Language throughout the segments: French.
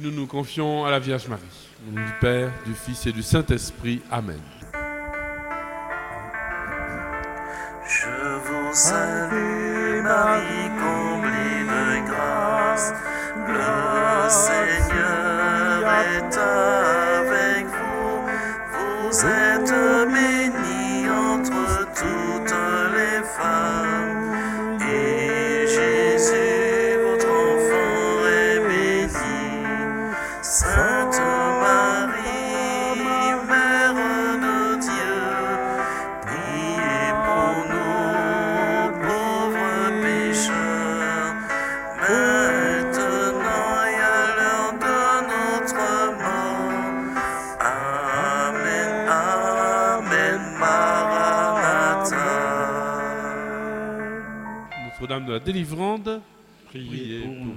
Nous nous confions à la Vierge Marie. Au nom du Père, du Fils et du Saint-Esprit. Amen. Je vous salue Marie, comblée de grâce. Le Seigneur est avec la Délivrande, priez pour nous.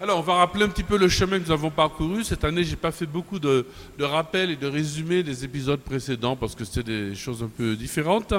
Alors, on va rappeler un petit peu le chemin que nous avons parcouru. Cette année, j'ai pas fait beaucoup de, de rappels et de résumés des épisodes précédents parce que c'était des choses un peu différentes.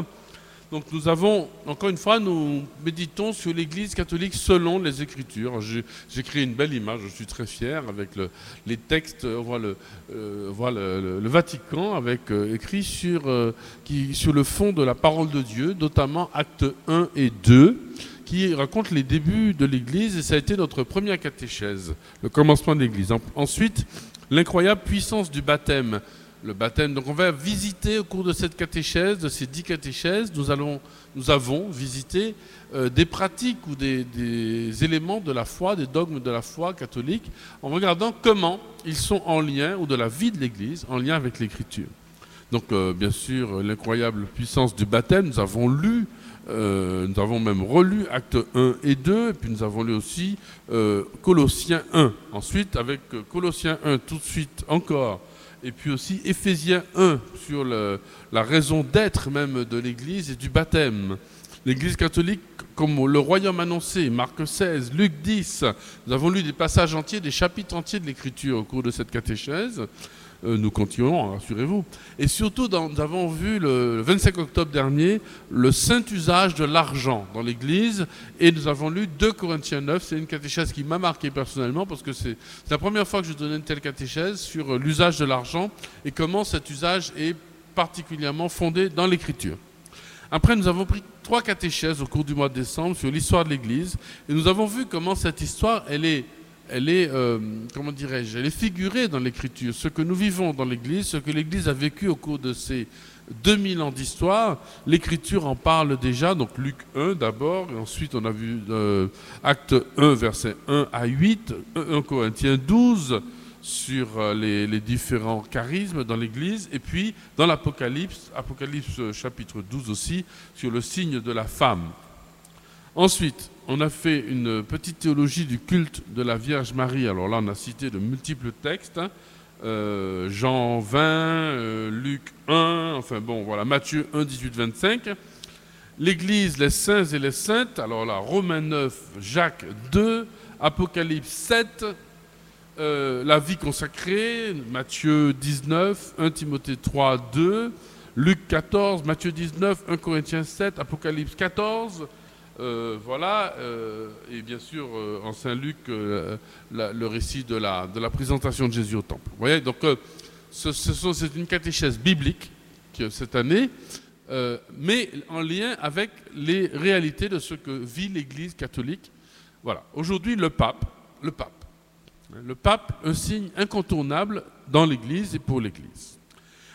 Donc, nous avons, encore une fois, nous méditons sur l'Église catholique selon les Écritures. J'ai créé une belle image, je suis très fier, avec le- les textes. On voit le, euh, Vatican avec euh, écrit sur, euh, qui, sur le fond de la parole de Dieu, notamment actes 1 et 2 qui raconte les débuts de l'Église et ça a été notre première catéchèse, le commencement de l'Église. En- Ensuite, l'incroyable puissance du baptême. Le baptême. Donc on va visiter au cours de cette catéchèse, de ces dix catéchèses, nous, avons visité euh, des pratiques ou des, éléments de la foi, des dogmes de la foi catholique, en regardant comment ils sont en lien, ou de la vie de l'Église, en lien avec l'Écriture. Donc euh, bien sûr, l'incroyable puissance du baptême, nous avons lu euh, nous avons même relu Actes 1 et 2, et puis nous avons lu aussi Colossiens 1. Ensuite, avec Colossiens 1, tout de suite encore, et puis aussi Éphésiens 1 sur la raison d'être même de l'Église et du baptême. L'Église catholique, comme le royaume annoncé, Marc 16, Luc 10, nous avons lu des passages entiers, des chapitres entiers de l'Écriture au cours de cette catéchèse. Euh, nous continuerons, rassurez-vous. Et surtout, nous avons vu le 25 octobre dernier le saint usage de l'argent dans l'Église et nous avons lu 2 Corinthiens 9. C'est une catéchèse qui m'a marqué personnellement parce que c'est c'est la première fois que je donnais une telle catéchèse sur euh, l'usage de l'argent et comment cet usage est particulièrement fondé dans l'Écriture. Après, nous avons pris trois catéchèses au cours du mois de décembre sur l'histoire de l'Église et nous avons vu comment cette histoire, elle est elle est, euh, comment dirais-je, elle est figurée dans l'Écriture. Ce que nous vivons dans l'Église, ce que l'Église a vécu au cours de ces 2000 ans d'histoire, l'Écriture en parle déjà. Donc Luc 1 d'abord, et ensuite on a vu euh, Acte 1, verset 1 à 8, 1 Corinthiens 12 sur euh, les, différents charismes dans l'Église, et puis dans l'Apocalypse, Apocalypse chapitre 12 aussi, sur le signe de la femme. Ensuite, on a fait une petite théologie du culte de la Vierge Marie. Alors là, on a cité de multiples textes. hein. Euh, Jean 20, euh, Luc 1, enfin bon, voilà, Matthieu 1, 18, 25. L'Église, les saints et les saintes. Alors là, Romains 9, Jacques 2, Apocalypse 7, euh, la vie consacrée, Matthieu 19, 1 Timothée 3, 2, Luc 14, Matthieu 19, 1 Corinthiens 7, Apocalypse 14. Euh, voilà, euh, et bien sûr euh, en Saint Luc, le récit de la, présentation de Jésus au temple. Vous voyez, donc c'est une catéchèse biblique que cette année, mais en lien avec les réalités de ce que vit l'Église catholique. Voilà, aujourd'hui le pape, le pape, hein, le pape, un signe incontournable dans l'Église et pour l'Église.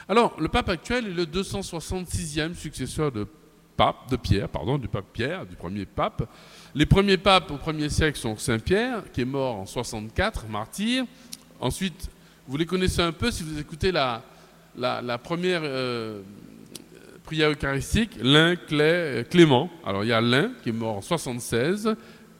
Alors, le pape actuel est le 266e successeur de pape, de Pierre, pardon, du pape Pierre, du premier pape. Les premiers papes au premier siècle sont Saint Pierre, qui est mort en 64, martyr. Ensuite, vous les connaissez un peu si vous écoutez la, première euh, prière eucharistique, L'un, Clé, Clément. Alors il y a L'un qui est mort en 76,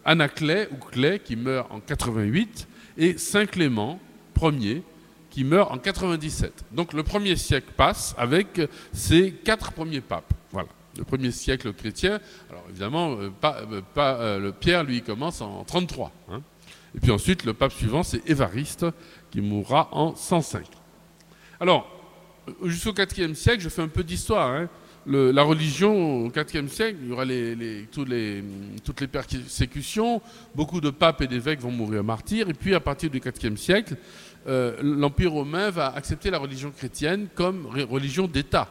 Anaclet ou Clé qui meurt en 88, et Saint Clément, premier, qui meurt en 97. Donc le premier siècle passe avec ces quatre premiers papes. Voilà, le premier siècle chrétien. Alors évidemment, euh, euh, euh, le Pierre, lui, commence en 33. hein. Et puis ensuite, le pape suivant, c'est Évariste, qui mourra en 105. Alors, jusqu'au IVe siècle, je fais un peu d'histoire. hein. la religion au IVe siècle, il y aura toutes les persécutions, beaucoup de papes et d'évêques vont mourir martyrs, et puis à partir du IVe siècle, l'Empire romain va accepter la religion chrétienne comme religion d'État.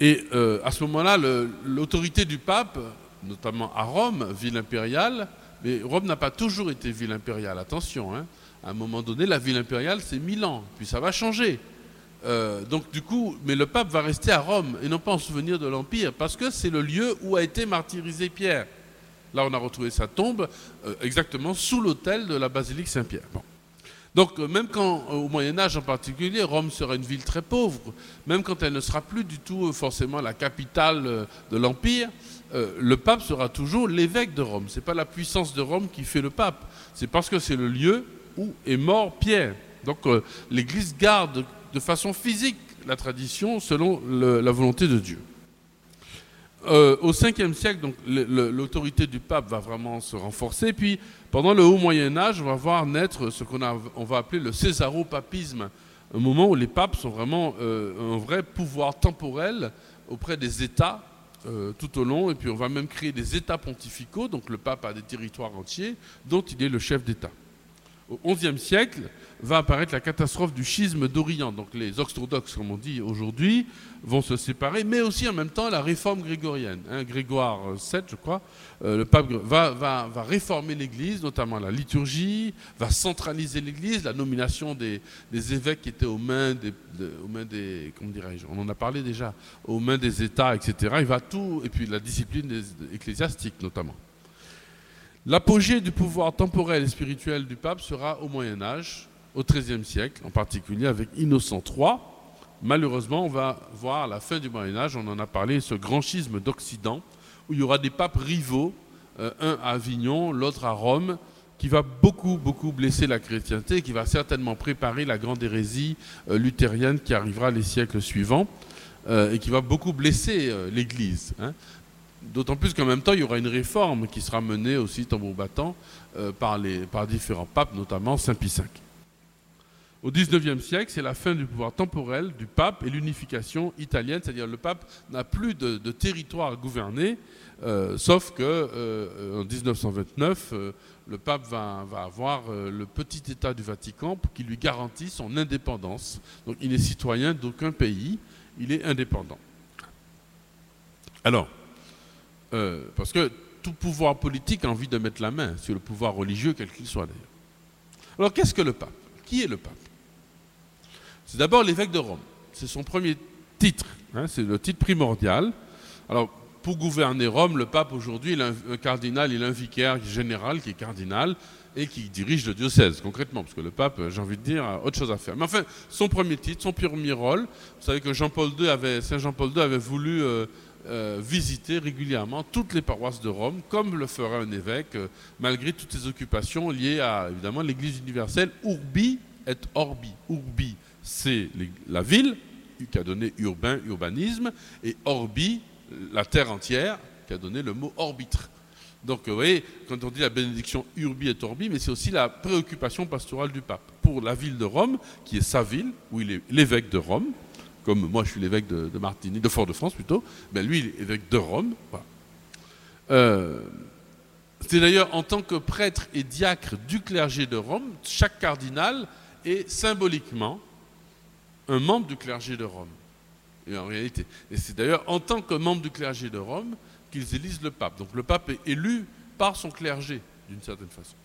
Et euh, à ce moment-là, l'autorité du pape, notamment à Rome, ville impériale, mais Rome n'a pas toujours été ville impériale, attention. hein. À un moment donné, la ville impériale, c'est Milan, puis ça va changer. Euh, donc du coup, mais le pape va rester à Rome et non pas en souvenir de l'Empire, parce que c'est le lieu où a été martyrisé Pierre. Là, on a retrouvé sa tombe euh, exactement sous l'autel de la basilique Saint-Pierre. Donc euh, même quand, euh, au Moyen Âge en particulier, Rome sera une ville très pauvre, même quand elle ne sera plus du tout euh, forcément la capitale de l'Empire, le pape sera toujours l'évêque de Rome. Ce n'est pas la puissance de Rome qui fait le pape, c'est parce que c'est le lieu où est mort Pierre. Donc l'Église garde de façon physique la tradition selon la volonté de Dieu. Euh, au 5e siècle, donc, l'autorité du pape va vraiment se renforcer. Puis, pendant le haut Moyen Âge, on va voir naître ce qu'on va appeler le césaropapisme, un moment où les papes sont vraiment euh, un vrai pouvoir temporel auprès des États euh, tout au long. Et puis, on va même créer des États pontificaux. Donc, le pape a des territoires entiers dont il est le chef d'État. Au XIe siècle va apparaître la catastrophe du schisme d'Orient. Donc les orthodoxes, comme on dit aujourd'hui, vont se séparer, mais aussi en même temps la réforme grégorienne. hein. Grégoire VII, je crois, euh, le pape va, réformer l'Église, notamment la liturgie, va centraliser l'Église, la nomination des, évêques qui étaient aux mains des, de- aux mains des, comment dirais-je, on en a parlé déjà, aux mains des États, etc. Il va tout, et puis la discipline ecclésiastique notamment. L'apogée du pouvoir temporel et spirituel du pape sera au Moyen Âge, au XIIIe siècle, en particulier avec Innocent III. Malheureusement, on va voir la fin du Moyen Âge, on en a parlé, ce grand schisme d'Occident, où il y aura des papes rivaux, euh, un à Avignon, l'autre à Rome, qui va beaucoup, beaucoup blesser la chrétienté, qui va certainement préparer la grande hérésie euh, luthérienne qui arrivera les siècles suivants, euh, et qui va beaucoup blesser l'Église. hein. D'autant plus qu'en même temps, il y aura une réforme qui sera menée aussi tambour battant euh, par, différents papes, notamment Saint Pie V. Au XIXe siècle, c'est la fin du pouvoir temporel du pape et l'unification italienne, c'est-à-dire le pape n'a plus de, territoire à gouverner, euh, sauf que euh, en 1929, euh, le pape va, avoir le petit État du Vatican qui lui garantit son indépendance. Donc il n'est citoyen d'aucun pays, il est indépendant. Alors, euh, parce que tout pouvoir politique a envie de mettre la main sur le pouvoir religieux, quel qu'il soit d'ailleurs. Alors qu'est-ce que le pape? Qui est le pape? C'est d'abord l'évêque de Rome. C'est son premier titre, hein, c'est le titre primordial. Alors pour gouverner Rome, le pape aujourd'hui, il a un, cardinal, il a un vicaire général qui est cardinal et qui dirige le diocèse concrètement, parce que le pape, j'ai envie de dire, a autre chose à faire. Mais enfin, son premier titre, son premier rôle, vous savez que Jean-Paul II avait, Saint Jean-Paul II avait voulu euh, euh, visiter régulièrement toutes les paroisses de Rome, comme le ferait un évêque, euh, malgré toutes ses occupations liées à évidemment l'Église universelle, Urbi et Orbi. Urbi, c'est la ville qui a donné urbain, urbanisme, et Orbi, la terre entière, qui a donné le mot orbitre. Donc, vous voyez, quand on dit la bénédiction Urbi et Orbi, mais c'est aussi la préoccupation pastorale du pape pour la ville de Rome, qui est sa ville, où il est l'évêque de Rome, comme moi je suis l'évêque de, de Fort-de-France plutôt, ben lui il est évêque de Rome. Euh, c'est d'ailleurs en tant que prêtre et diacre du clergé de Rome, chaque cardinal est symboliquement un membre du clergé de Rome. Et en réalité, et c'est d'ailleurs en tant que membre du clergé de Rome qu'ils élisent le pape. Donc le pape est élu par son clergé, d'une certaine façon.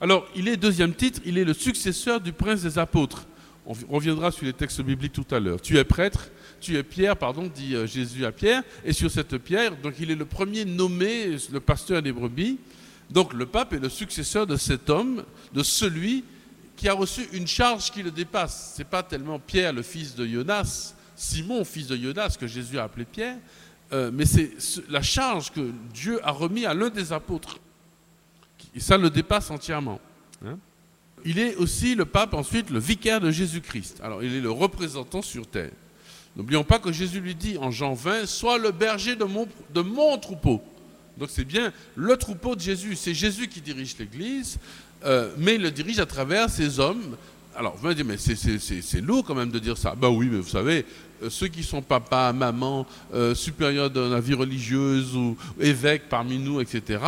Alors, il est, deuxième titre, il est le successeur du prince des apôtres. On reviendra sur les textes bibliques tout à l'heure. Tu es prêtre, tu es Pierre, pardon, dit euh, Jésus à Pierre, et sur cette pierre, donc il est le premier nommé, le pasteur des brebis. Donc le pape est le successeur de cet homme, de celui qui a reçu une charge qui le dépasse. Ce n'est pas tellement Pierre, le fils de Jonas, Simon, fils de Jonas, que Jésus a appelé Pierre, euh, mais c'est ce- la charge que Dieu a remis à l'un des apôtres. Et ça le dépasse entièrement. Il est aussi le pape, ensuite, le vicaire de Jésus-Christ. Alors, il est le représentant sur terre. N'oublions pas que Jésus lui dit en Jean 20 Sois le berger de mon, troupeau. Donc, c'est bien le troupeau de Jésus. C'est Jésus qui dirige l'Église, euh, mais il le dirige à travers ces hommes alors, vous allez dire, mais c'est- lourd quand même de dire ça. Ben oui, mais vous savez, euh, ceux qui sont papa, maman, euh, supérieurs de la vie religieuse ou évêques parmi nous, etc.,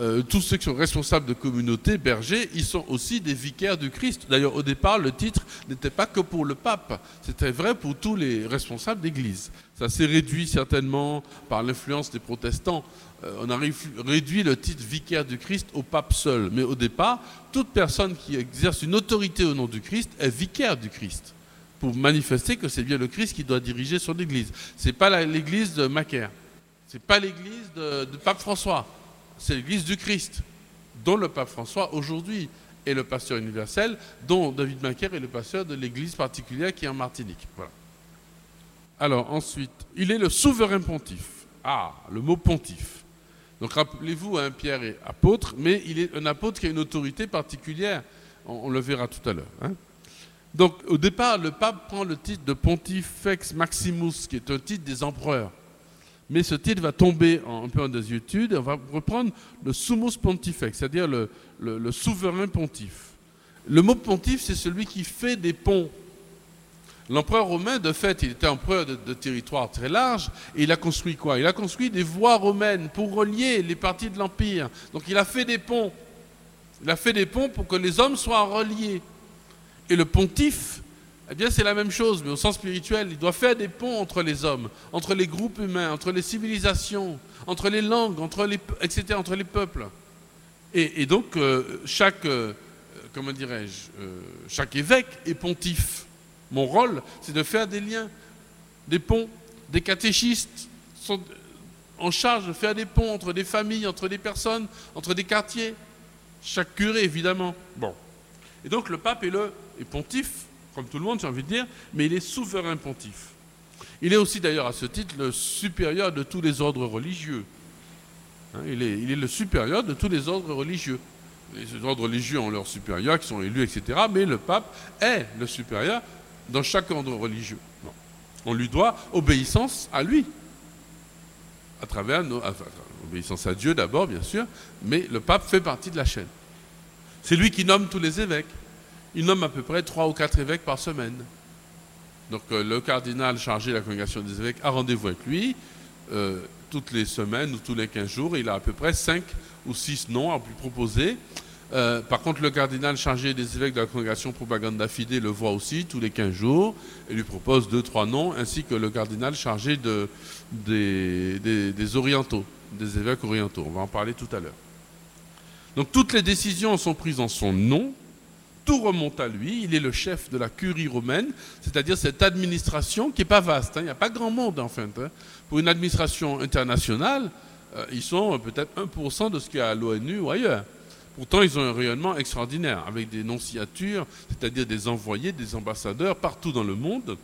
euh, tous ceux qui sont responsables de communautés, bergers, ils sont aussi des vicaires du Christ. D'ailleurs, au départ, le titre n'était pas que pour le pape, c'était vrai pour tous les responsables d'Église. Ça s'est réduit certainement par l'influence des protestants. Euh, on a ré- réduit le titre vicaire du Christ au pape seul. Mais au départ, toute personne qui exerce une autorité au nom du Christ est vicaire du Christ pour manifester que c'est bien le Christ qui doit diriger son Église. C'est pas la- l'Église de Macaire, c'est pas l'Église de pape François, c'est l'Église du Christ, dont le pape François aujourd'hui est le pasteur universel, dont David Macaire est le pasteur de l'Église particulière qui est en Martinique. Alors ensuite, il est le souverain pontife. Ah, le mot pontife. Donc rappelez-vous, hein, Pierre est apôtre, mais il est un apôtre qui a une autorité particulière. On, on le verra tout à l'heure. hein. Donc au départ, le pape prend le titre de Pontifex Maximus, qui est un titre des empereurs. Mais ce titre va tomber en- un peu en désuétude on va reprendre le Summus Pontifex, c'est-à-dire le souverain pontife. Le mot pontife, c'est celui qui fait des ponts. L'empereur romain, de fait, il était empereur de, de territoire très large et il a construit quoi? Il a construit des voies romaines pour relier les parties de l'empire. Donc il a fait des ponts. Il a fait des ponts pour que les hommes soient reliés. Et le pontife, eh bien c'est la même chose, mais au sens spirituel. Il doit faire des ponts entre les hommes, entre les groupes humains, entre les civilisations, entre les langues, entre les, etc., entre les peuples. Et, et donc, euh, chaque, euh, comment dirais-je, euh, chaque évêque est pontife. Mon rôle, c'est de faire des liens, des ponts. Des catéchistes sont en charge de faire des ponts entre des familles, entre des personnes, entre des quartiers. Chaque curé, évidemment. Bon. Et donc, le pape est le est pontife, comme tout le monde, j'ai envie de dire, mais il est souverain pontife. Il est aussi, d'ailleurs, à ce titre, le supérieur de tous les ordres religieux. Hein, il, est, le supérieur de tous les ordres religieux. Les ordres religieux ont leurs supérieurs qui sont élus, etc. Mais le pape est le supérieur dans chaque ordre religieux. On lui doit obéissance à lui. À travers nos. obéissance à Dieu d'abord, bien sûr, mais le pape fait partie de la chaîne. C'est lui qui nomme tous les évêques. Il nomme à peu près trois ou quatre évêques par semaine. Donc euh, le cardinal chargé de la congrégation des évêques a rendez-vous avec lui euh, toutes les semaines ou tous les 15 jours. Il a à peu près cinq ou six noms à lui proposer. Euh, par contre, le cardinal chargé des évêques de la congrégation Propaganda Fide le voit aussi tous les 15 jours et lui propose deux, trois noms, ainsi que le cardinal chargé de, des, des- des orientaux, des évêques orientaux. On va en parler tout à l'heure. Donc toutes les décisions sont prises en son nom, tout remonte à lui, il est le chef de la curie romaine, c'est-à-dire cette administration qui n'est pas vaste, hein, il n'y a pas grand monde en fait. hein. Pour une administration internationale, euh, ils sont euh, peut-être 1% de ce qu'il y a à l'ONU ou ailleurs. Pourtant, ils ont un rayonnement extraordinaire, avec des nonciatures, c'est-à-dire des envoyés, des ambassadeurs partout dans le monde.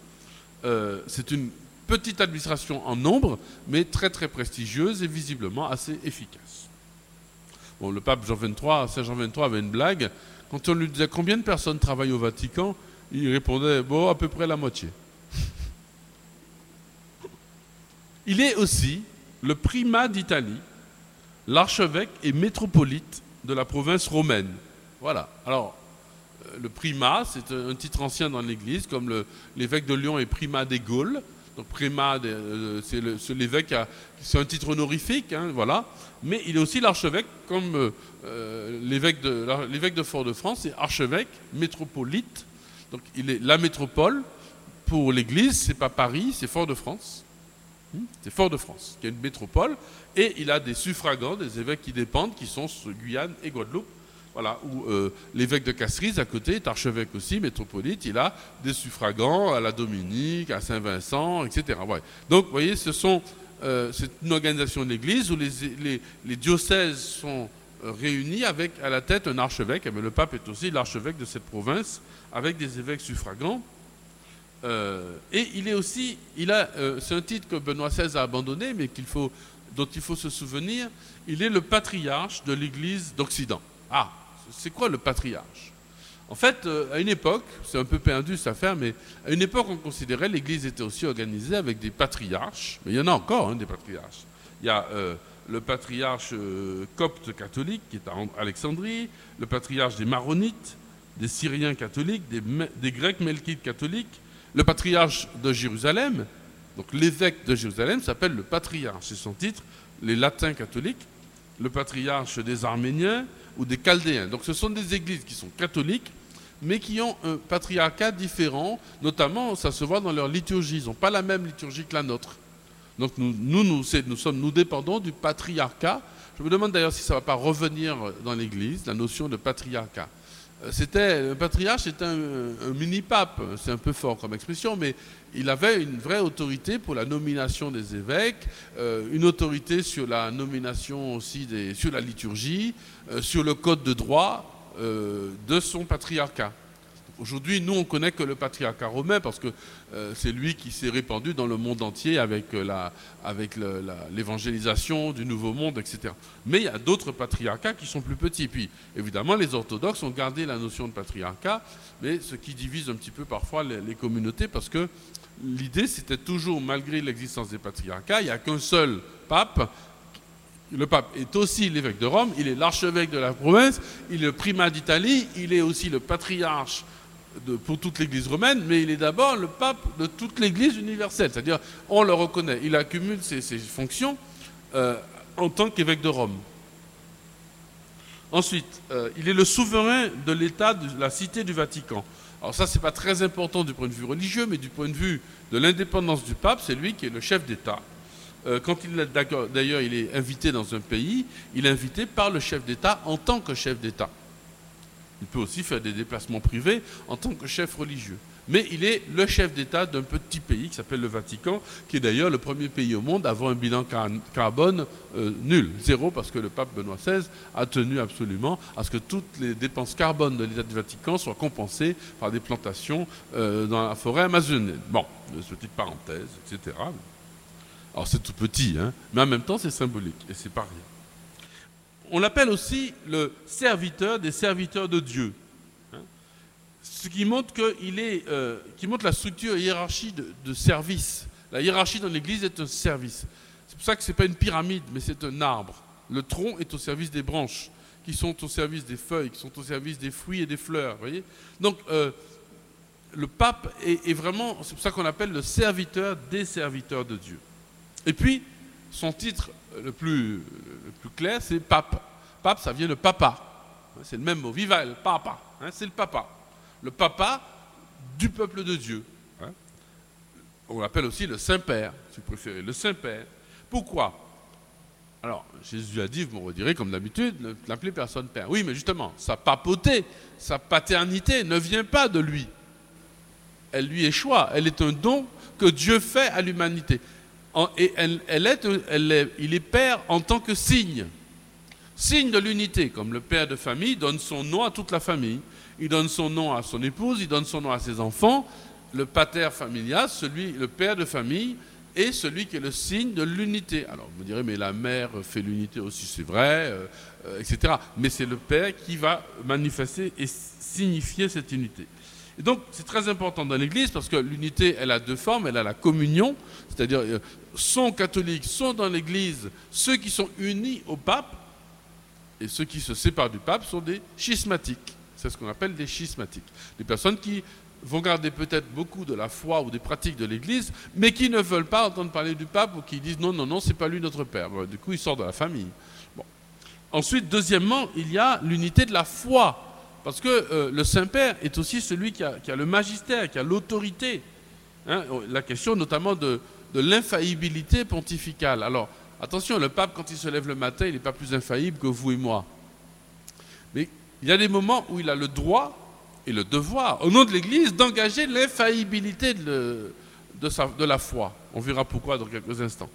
Euh, c'est une petite administration en nombre, mais très très prestigieuse et visiblement assez efficace. Bon, le pape Jean XXIII, Saint Jean XXIII avait une blague. Quand on lui disait combien de personnes travaillent au Vatican, il répondait bon, à peu près la moitié. Il est aussi le primat d'Italie, l'archevêque et métropolite de la province romaine. Voilà. Alors, euh, le primat, c'est un titre ancien dans l'Église, comme l'évêque de Lyon est primat des Gaules. Donc, primat, euh, c'est l'évêque, c'est un titre honorifique, hein, voilà. Mais il est aussi l'archevêque, comme euh, euh, l'évêque de, de Fort-de-France, c'est archevêque, métropolite. Donc, il est la métropole pour l'Église, c'est pas Paris, c'est Fort-de-France. Hmm, C'est Fort-de-France, qui est une métropole, et il a des suffragants, des évêques qui dépendent, qui sont Guyane et Guadeloupe. Voilà, où euh, l'évêque de Castries, à côté, est archevêque aussi, métropolite, il a des suffragants à la Dominique, à Saint-Vincent, etc. Donc, vous voyez, ce sont, euh, c'est une organisation de l'Église où les, diocèses sont euh, réunis avec à la tête un archevêque. Mais le pape est aussi l'archevêque de cette province, avec des évêques suffragants. Euh, et il est aussi, il a, c'est un titre que Benoît XVI a abandonné, mais qu'il faut, dont il faut se souvenir. Il est le patriarche de l'Église d'Occident. Ah, c'est quoi le patriarche? En fait, euh, à une époque, c'est un peu perdu cette affaire, mais à une époque, on considérait l'Église était aussi organisée avec des patriarches. Mais il y en a encore, hein, des patriarches. Il y a euh, le patriarche euh, copte catholique qui est à Alexandrie, le patriarche des maronites, des Syriens catholiques, des, des Grecs melkites catholiques. Le patriarche de Jérusalem, donc l'évêque de Jérusalem, s'appelle le patriarche. C'est son titre. Les latins catholiques, le patriarche des Arméniens ou des Chaldéens. Donc ce sont des églises qui sont catholiques, mais qui ont un patriarcat différent. Notamment, ça se voit dans leur liturgie. Ils n'ont pas la même liturgie que la nôtre. Donc nous, nous, sommes, nous dépendons du patriarcat. Je me demande d'ailleurs si ça ne va pas revenir dans l'Église, la notion de patriarcat. Euh, C'était, le patriarche c'était un, un mini-pape, c'est un peu fort comme expression, mais il avait une vraie autorité pour la nomination des évêques, euh, une autorité sur la nomination aussi des, sur la liturgie, euh, sur le code de droit euh, de son patriarcat. Aujourd'hui, nous, on connaît que le patriarcat romain parce que euh, c'est lui qui s'est répandu dans le monde entier avec euh, la- avec l'évangélisation du Nouveau Monde, etc. Mais il y a d'autres patriarcats qui sont plus petits. Puis, évidemment, les orthodoxes ont gardé la notion de patriarcat, mais ce qui divise un petit peu parfois les, les communautés parce que l'idée, c'était toujours, malgré l'existence des patriarcats, il n'y a qu'un seul pape le pape est aussi l'évêque de Rome, il est l'archevêque de la province, il est le primat d'Italie, il est aussi le patriarche pour toute l'Église romaine, mais il est d'abord le pape de toute l'Église universelle. C'est-à-dire, on le reconnaît, il accumule ses, ses fonctions euh, en tant qu'évêque de Rome. Ensuite, euh, il est le souverain de l'État de la cité du Vatican. Alors ça, c'est pas très important du point de vue religieux, mais du point de vue de l'indépendance du pape, c'est lui qui est le chef d'État. Euh, quand d'ailleurs il est invité dans un pays, il est invité par le chef d'État en tant que chef d'État. Il peut aussi faire des déplacements privés en tant que chef religieux. Mais il est le chef d'État d'un petit pays qui s'appelle le Vatican, qui est d'ailleurs le premier pays au monde à avoir un bilan car- carbone euh, nul, zéro, parce que le pape Benoît XVI a tenu absolument à ce que toutes les dépenses carbone de l'État du Vatican soient compensées par des plantations euh, dans la forêt amazonienne. Bon, petite parenthèse, etc. Alors c'est tout petit, hein, mais en même temps c'est symbolique et c'est pas rien. On l'appelle aussi le serviteur des serviteurs de Dieu. hein. Ce qui montre, qu'il est, euh, qui montre la structure hiérarchie de, service. La hiérarchie dans l'Église est un service. C'est pour ça que ce n'est pas une pyramide, mais c'est un arbre. Le tronc est au service des branches, qui sont au service des feuilles, qui sont au service des fruits et des fleurs. voyez Donc, euh, le pape est, est vraiment, c'est pour ça qu'on appelle le serviteur des serviteurs de Dieu. Et puis, son titre le plus, clair, c'est pape. Pape, ça vient de papa. C'est le même mot, viva el papa. hein, c'est le papa. Le papa du peuple de Dieu. hein. On l'appelle aussi le Saint-Père, si vous préférez, le Saint-Père. Pourquoi? Alors, Jésus a dit, vous me redirez comme d'habitude, ne l'appelez personne Père. Oui, mais justement, sa papauté, sa paternité ne vient pas de lui. Elle lui est choix, elle est un don que Dieu fait à l'humanité. Et elle, est, il est père en tant que signe. Signe de l'unité, comme le père de famille donne son nom à toute la famille. Il donne son nom à son épouse, il donne son nom à ses enfants. Le pater familias, celui, le père de famille, est celui qui est le signe de l'unité. Alors vous direz, mais la mère fait l'unité aussi, c'est vrai, euh, etc. Mais c'est le père qui va manifester et signifier cette unité. Et donc, c'est très important dans l'Église parce que l'unité, elle a deux formes. Elle a la communion, c'est-à-dire euh, sont catholiques, sont dans l'Église, ceux qui sont unis au pape, et ceux qui se séparent du pape sont des schismatiques. C'est ce qu'on appelle des schismatiques. Des personnes qui vont garder peut-être beaucoup de la foi ou des pratiques de l'Église, mais qui ne veulent pas entendre parler du pape ou qui disent non, non, non, c'est pas lui notre père. Du coup, il sort de la famille. Bon. Ensuite, deuxièmement, il y a l'unité de la foi. Parce que euh, le Saint-Père est aussi celui qui a, qui a le magistère, qui a l'autorité. Hein, la question notamment de, de l'infaillibilité pontificale. Alors, attention, le pape, quand il se lève le matin, il n'est pas plus infaillible que vous et moi. Mais il y a des moments où il a le droit et le devoir, au nom de l'Église, d'engager l'infaillibilité de, la foi. On verra pourquoi dans quelques instants.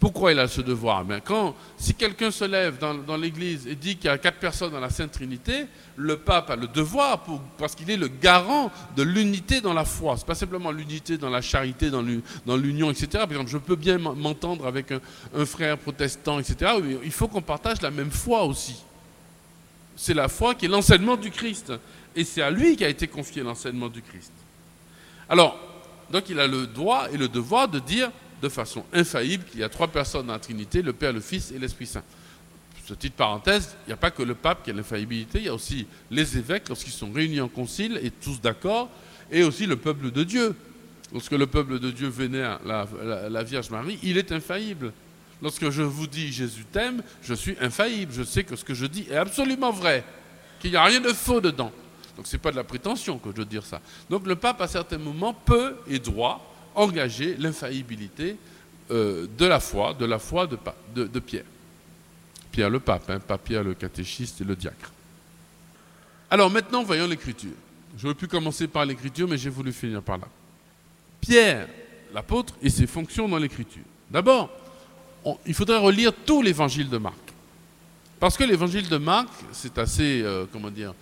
Pourquoi il a ce devoir? Ben, quand, Si quelqu'un se lève dans, l'Église et dit qu'il y a quatre personnes dans la Sainte Trinité, le pape a le devoir, parce qu'il est le garant de l'unité dans la foi. Ce n'est pas simplement l'unité dans la charité, dans l'u- dans l'union, etc. Par exemple, je peux bien m'en- m'entendre avec un, frère protestant, etc. mais il faut qu'on partage la même foi aussi. C'est la foi qui est l'enseignement du Christ. Et c'est à lui qu'a été confié l'enseignement du Christ. Alors, donc il a le droit et le devoir de dire de façon infaillible qu'il y a trois personnes dans la Trinité, le Père, le Fils et l'Esprit Saint. petite parenthèse, il n'y a pas que le pape qui a l'infaillibilité, il y a aussi les évêques lorsqu'ils sont réunis en concile et tous d'accord, et aussi le peuple de Dieu. Lorsque le peuple de Dieu vénère la, Vierge Marie, il est infaillible. Lorsque je vous dis Jésus t'aime, je suis infaillible. Je sais que ce que je dis est absolument vrai, qu'il n'y a rien de faux dedans. Donc ce n'est pas de la prétention que je veux dire ça. Donc le pape, à certains moments, peut et doit engager l'infaillibilité euh, de la foi, de la foi de, Pierre. Pierre le pape, hein, pas Pierre le catéchiste et le diacre. Alors maintenant, voyons l'écriture. J'aurais pu commencer par l'écriture, mais j'ai voulu finir par là. Pierre, l'apôtre, et ses fonctions dans l'écriture. D'abord, il faudrait relire tout l'évangile de Marc. Parce que l'évangile de Marc, c'est assez, euh, comment dire,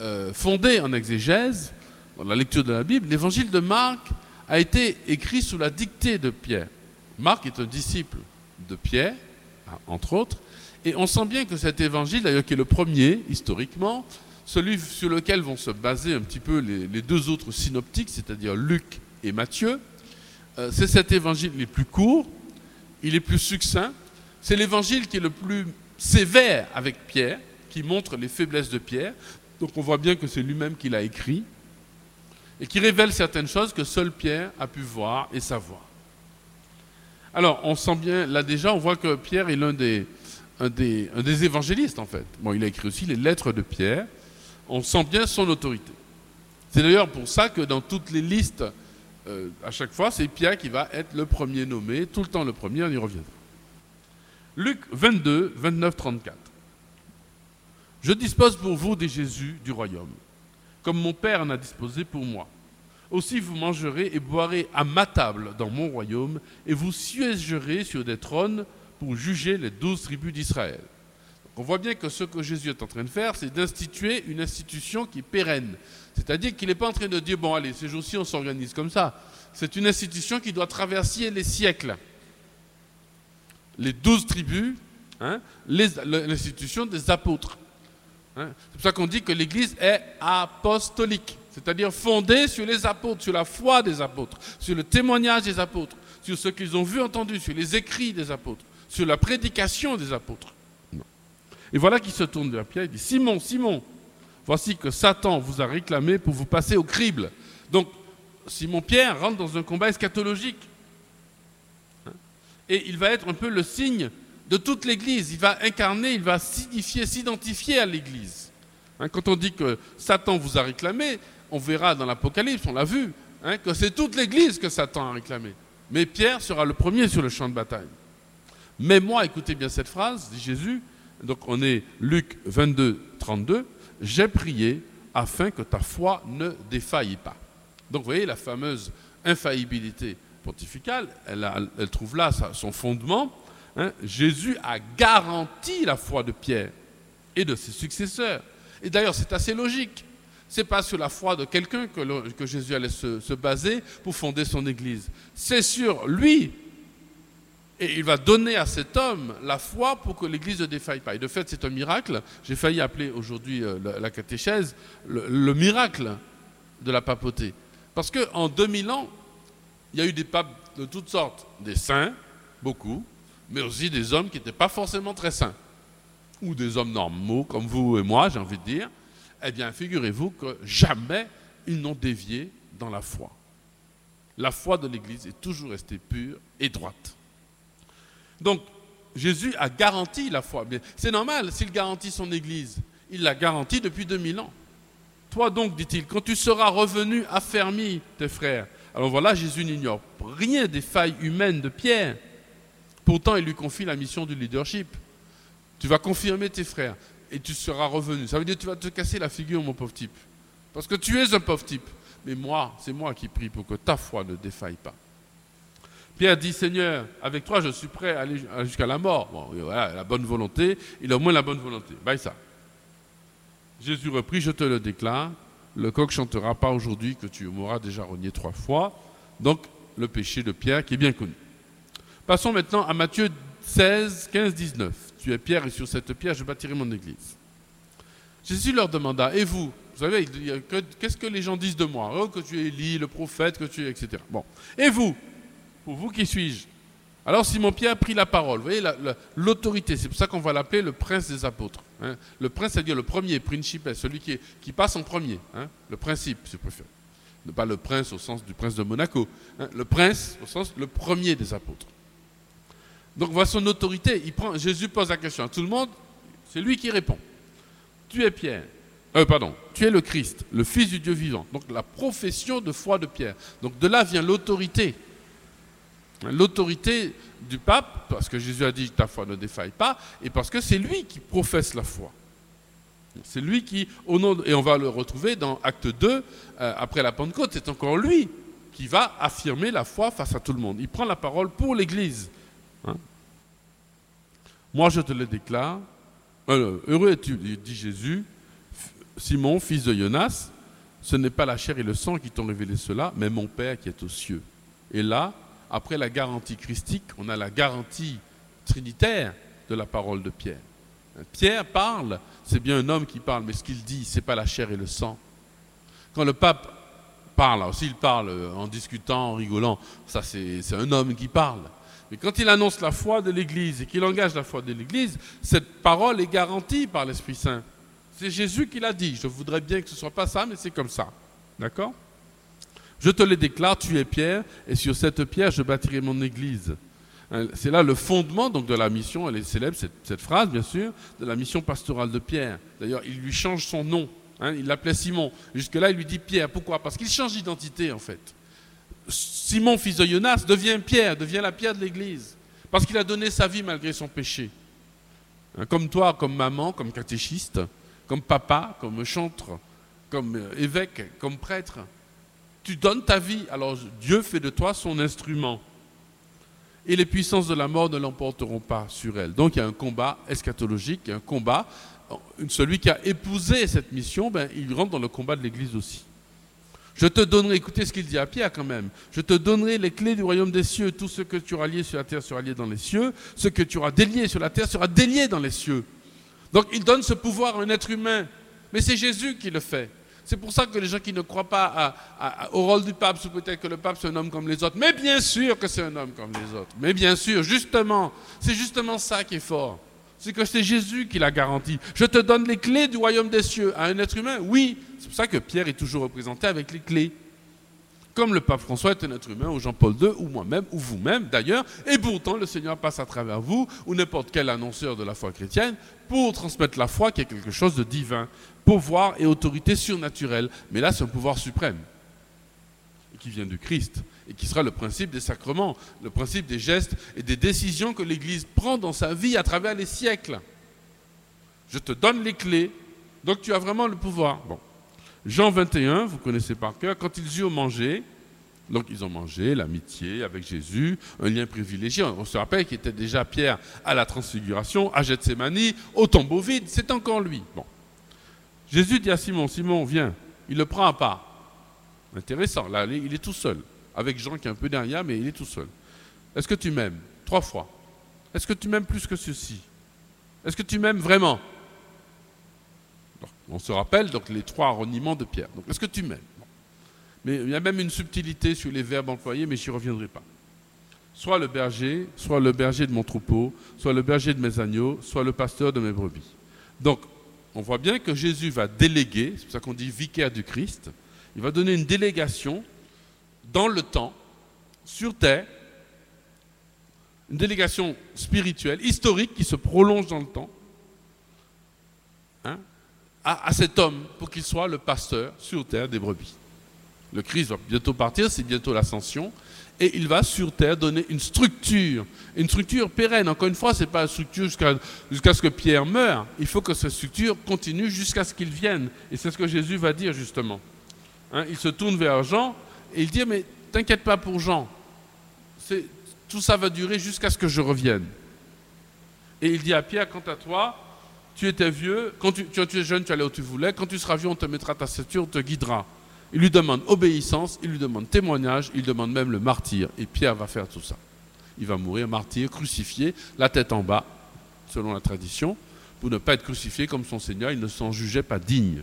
euh, fondé en exégèse, dans la lecture de la Bible. L'évangile de Marc a été écrit sous la dictée de Pierre. Marc est un disciple de Pierre, hein, entre autres, et on sent bien que cet évangile, d'ailleurs qui est le premier, historiquement, celui sur lequel vont se baser un petit peu les, deux autres synoptiques, c'est-à-dire Luc et Matthieu, euh, c'est cet évangile le plus court, il est plus succinct, c'est l'évangile qui est le plus sévère avec Pierre, qui montre les faiblesses de Pierre, donc on voit bien que c'est lui-même qui l'a écrit, et qui révèle certaines choses que seul Pierre a pu voir et savoir. Alors, on sent bien, là déjà, on voit que Pierre est l'un des, des, des évangélistes, en fait. Bon, il a écrit aussi les lettres de Pierre. On sent bien son autorité. C'est d'ailleurs pour ça que dans toutes les listes, euh, à chaque fois, c'est Pierre qui va être le premier nommé, tout le temps le premier, on y reviendra. Luc 22, 29, 34. Je dispose pour vous des Jésus du royaume, comme mon Père en a disposé pour moi. Aussi vous mangerez et boirez à ma table dans mon royaume, et vous siégerez sur des trônes pour juger les douze tribus d'Israël. On voit bien que ce que Jésus est en train de faire, c'est d'instituer une institution qui est pérenne. C'est-à-dire qu'il n'est pas en train de dire, bon allez, ces jours-ci on s'organise comme ça. C'est une institution qui doit traverser les siècles. Les douze tribus, hein, l'institution des apôtres. Hein? C'est pour ça qu'on dit que l'Église est apostolique, c'est-à-dire fondée sur les apôtres, sur la foi des apôtres, sur le témoignage des apôtres, sur ce qu'ils ont vu, entendu, sur les écrits des apôtres, sur la prédication des apôtres. Et voilà qu'il se tourne vers Pierre et dit Simon, Simon, voici que Satan vous a réclamé pour vous passer au crible. Donc, Simon Pierre rentre dans un combat eschatologique. Hein? Et il va être un peu le signe de toute l'Église. Il va incarner, il va s'identifier à l'Église. Hein, quand on dit que Satan vous a réclamé, on verra dans l'Apocalypse, on l'a vu, hein, que c'est toute l'Église que Satan a réclamé. Mais Pierre sera le premier sur le champ de bataille. Mais moi, écoutez bien cette phrase, dit Jésus, donc on est Luc 22, 32, j'ai prié afin que ta foi ne défaille pas. Donc vous voyez la fameuse infaillibilité pontificale, elle, trouve là son fondement. Hein. Jésus a garanti la foi de Pierre et de ses successeurs. Et d'ailleurs, c'est assez logique. C'est pas sur la foi de quelqu'un que, Jésus allait se, se baser pour fonder son Église. C'est sur lui. Et il va donner à cet homme la foi pour que l'Église ne défaille pas. Et de fait, c'est un miracle. J'ai failli appeler aujourd'hui euh, la, la catéchèse le, le miracle de la papauté. Parce qu'en 2000 ans, il y a eu des papes de toutes sortes. Des saints, beaucoup, mais aussi des hommes qui n'étaient pas forcément très saints. Ou des hommes normaux, comme vous et moi, j'ai envie de dire. Eh bien, figurez-vous que jamais ils n'ont dévié dans la foi. La foi de l'Église est toujours restée pure et droite. Donc, Jésus a garanti la foi. C'est normal, s'il garantit son Église, il l'a garanti depuis 2000 ans. Toi donc, dit-il, quand tu seras revenu, affermis tes frères. Alors voilà, Jésus n'ignore rien des failles humaines de Pierre. Pourtant, il lui confie la mission du leadership. Tu vas confirmer tes frères et tu seras revenu. Ça veut dire que tu vas te casser la figure, mon pauvre type. Parce que tu es un pauvre type. Mais moi, c'est moi qui prie pour que ta foi ne défaille pas. Pierre dit, Seigneur, avec toi, je suis prêt à aller jusqu'à la mort. Bon, voilà, la bonne volonté, il a au moins la bonne volonté. Bye ça. Jésus reprit, je te le déclare, le coq chantera pas aujourd'hui que tu m'auras déjà renié trois fois. Donc, le péché de Pierre qui est bien connu. Passons maintenant à Matthieu 16, 15, 19. Tu es Pierre et sur cette pierre je bâtirai mon église. Jésus leur demanda, et vous Vous savez, qu'est-ce que les gens disent de moi? Oh, que tu es Élie, le prophète, que tu es, etc. Bon. Et vous Pour vous, qui suis-je? Alors Simon-Pierre a pris la parole. Vous voyez la- la- l'autorité, c'est pour ça qu'on va l'appeler le prince des apôtres. hein. Le prince, c'est-à-dire le premier, principe, celui qui, passe en premier. hein. Le principe, si vous préférez. Pas le prince au sens du prince de Monaco. hein. Le prince au sens le premier des apôtres. Donc voilà son autorité. Jésus pose la question à tout le monde. C'est lui qui répond. Tu es Pierre. Euh, pardon. Tu es le Christ, le Fils du Dieu vivant. Donc la profession de foi de Pierre. Donc de là vient l'autorité. L'autorité du pape, parce que Jésus a dit ta foi ne défaille pas, et parce que c'est lui qui professe la foi. C'est lui qui, au nom et on va le retrouver dans Acte 2, euh, après la Pentecôte, c'est encore lui qui va affirmer la foi face à tout le monde. Il prend la parole pour l'Église. Hein? Moi, je te le déclare. euh, heureux es-tu, dit Jésus, Simon, fils de Jonas, ce n'est pas la chair et le sang qui t'ont révélé cela, mais mon Père qui est aux cieux. Et là, après la garantie christique, on a la garantie trinitaire de la parole de Pierre. Pierre parle, c'est bien un homme qui parle, mais ce qu'il dit, c'est pas la chair et le sang. Quand le pape parle, s'il parle euh, en discutant, en rigolant, ça c'est un homme qui parle. Mais quand il annonce la foi de l'Église et qu'il engage la foi de l'Église, cette parole est garantie par l'Esprit Saint. C'est Jésus qui l'a dit. Je voudrais bien que ce ne soit pas ça, mais c'est comme ça. D'accord? Je te le déclare, tu es Pierre, et sur cette pierre, je bâtirai mon Église. Hein, C'est là le fondement donc, de la mission, elle est célèbre, cette, phrase bien sûr, de la mission pastorale de Pierre. D'ailleurs, il lui change son nom. hein, il l'appelait Simon. Jusque-là, il lui dit Pierre. Pourquoi? Parce qu'il change d'identité en fait. Simon, fils de Jonas, devient Pierre, devient la pierre de l'Église. Parce qu'il a donné sa vie malgré son péché. Hein, Comme toi, comme maman, comme catéchiste, comme papa, comme chantre, comme euh, évêque, comme prêtre. Tu donnes ta vie, alors Dieu fait de toi son instrument. Et les puissances de la mort ne l'emporteront pas sur elle. Donc il y a un combat eschatologique, un combat. Celui qui a épousé cette mission, ben, il rentre dans le combat de l'Église aussi. Je te donnerai, écoutez ce qu'il dit à Pierre quand même, je te donnerai les clés du royaume des cieux, tout ce que tu auras lié sur la terre sera lié dans les cieux, ce que tu auras délié sur la terre sera délié dans les cieux. Donc il donne ce pouvoir à un être humain, mais c'est Jésus qui le fait. C'est pour ça que les gens qui ne croient pas au rôle du pape, ou peut-être que le pape c'est un homme comme les autres, mais bien sûr que c'est un homme comme les autres, mais bien sûr, justement, c'est justement ça qui est fort. C'est que c'est Jésus qui l'a garanti. Je te donne les clés du royaume des cieux à un être humain. Oui, c'est pour ça que Pierre est toujours représenté avec les clés. Comme le pape François est un être humain, ou Jean-Paul II, ou moi-même, ou vous-même d'ailleurs, et pourtant le Seigneur passe à travers vous, ou n'importe quel annonceur de la foi chrétienne, pour transmettre la foi qui est quelque chose de divin, pouvoir et autorité surnaturelle. Mais là, c'est un pouvoir suprême, qui vient du Christ, et qui sera le principe des sacrements, le principe des gestes et des décisions que l'Église prend dans sa vie à travers les siècles. Je te donne les clés, donc tu as vraiment le pouvoir. Bon. Jean 21, vous connaissez par cœur, quand ils eurent mangé, donc ils ont mangé l'amitié avec Jésus, un lien privilégié. On se rappelle qu'il était déjà Pierre à la transfiguration, à Gethsemane, au tombeau vide, c'est encore lui. Bon. Jésus dit à Simon, Simon, viens, il le prend à part. Intéressant, là, il est tout seul, avec Jean qui est un peu derrière, mais il est tout seul. Est-ce que tu m'aimes? Trois fois. Est-ce que tu m'aimes plus que ceci? Est-ce que tu m'aimes vraiment? On se rappelle donc les trois reniements de Pierre. Donc, est-ce que tu m'aimes? Mais il y a même une subtilité sur les verbes employés, mais je n'y reviendrai pas. Soit le berger, soit le berger de mon troupeau, soit le berger de mes agneaux, soit le pasteur de mes brebis. Donc, on voit bien que Jésus va déléguer, c'est pour ça qu'on dit vicaire du Christ, il va donner une délégation dans le temps, sur terre, une délégation spirituelle, historique, qui se prolonge dans le temps, hein, à, cet homme pour qu'il soit le pasteur sur terre des brebis. Le Christ va bientôt partir, c'est bientôt l'ascension, et il va sur terre donner une structure, une structure pérenne. Encore une fois, ce n'est pas une structure jusqu'à ce que Pierre meure. Il faut que cette structure continue jusqu'à ce qu'il vienne. Et c'est ce que Jésus va dire justement. Hein, il se tourne vers Jean et il dit Mais t'inquiète pas pour Jean. Tout ça va durer jusqu'à ce que je revienne. Et il dit à Pierre Quant à toi, tu étais vieux, quand tu, tu- tu es jeune, tu allais où tu voulais. Quand tu seras vieux, on te mettra ta ceinture, on te guidera. Il lui demande obéissance, il lui demande témoignage, il demande même le martyr. Et Pierre va faire tout ça. Il va mourir martyr, crucifié, la tête en bas, selon la tradition, pour ne pas être crucifié comme son Seigneur, il ne s'en jugeait pas digne.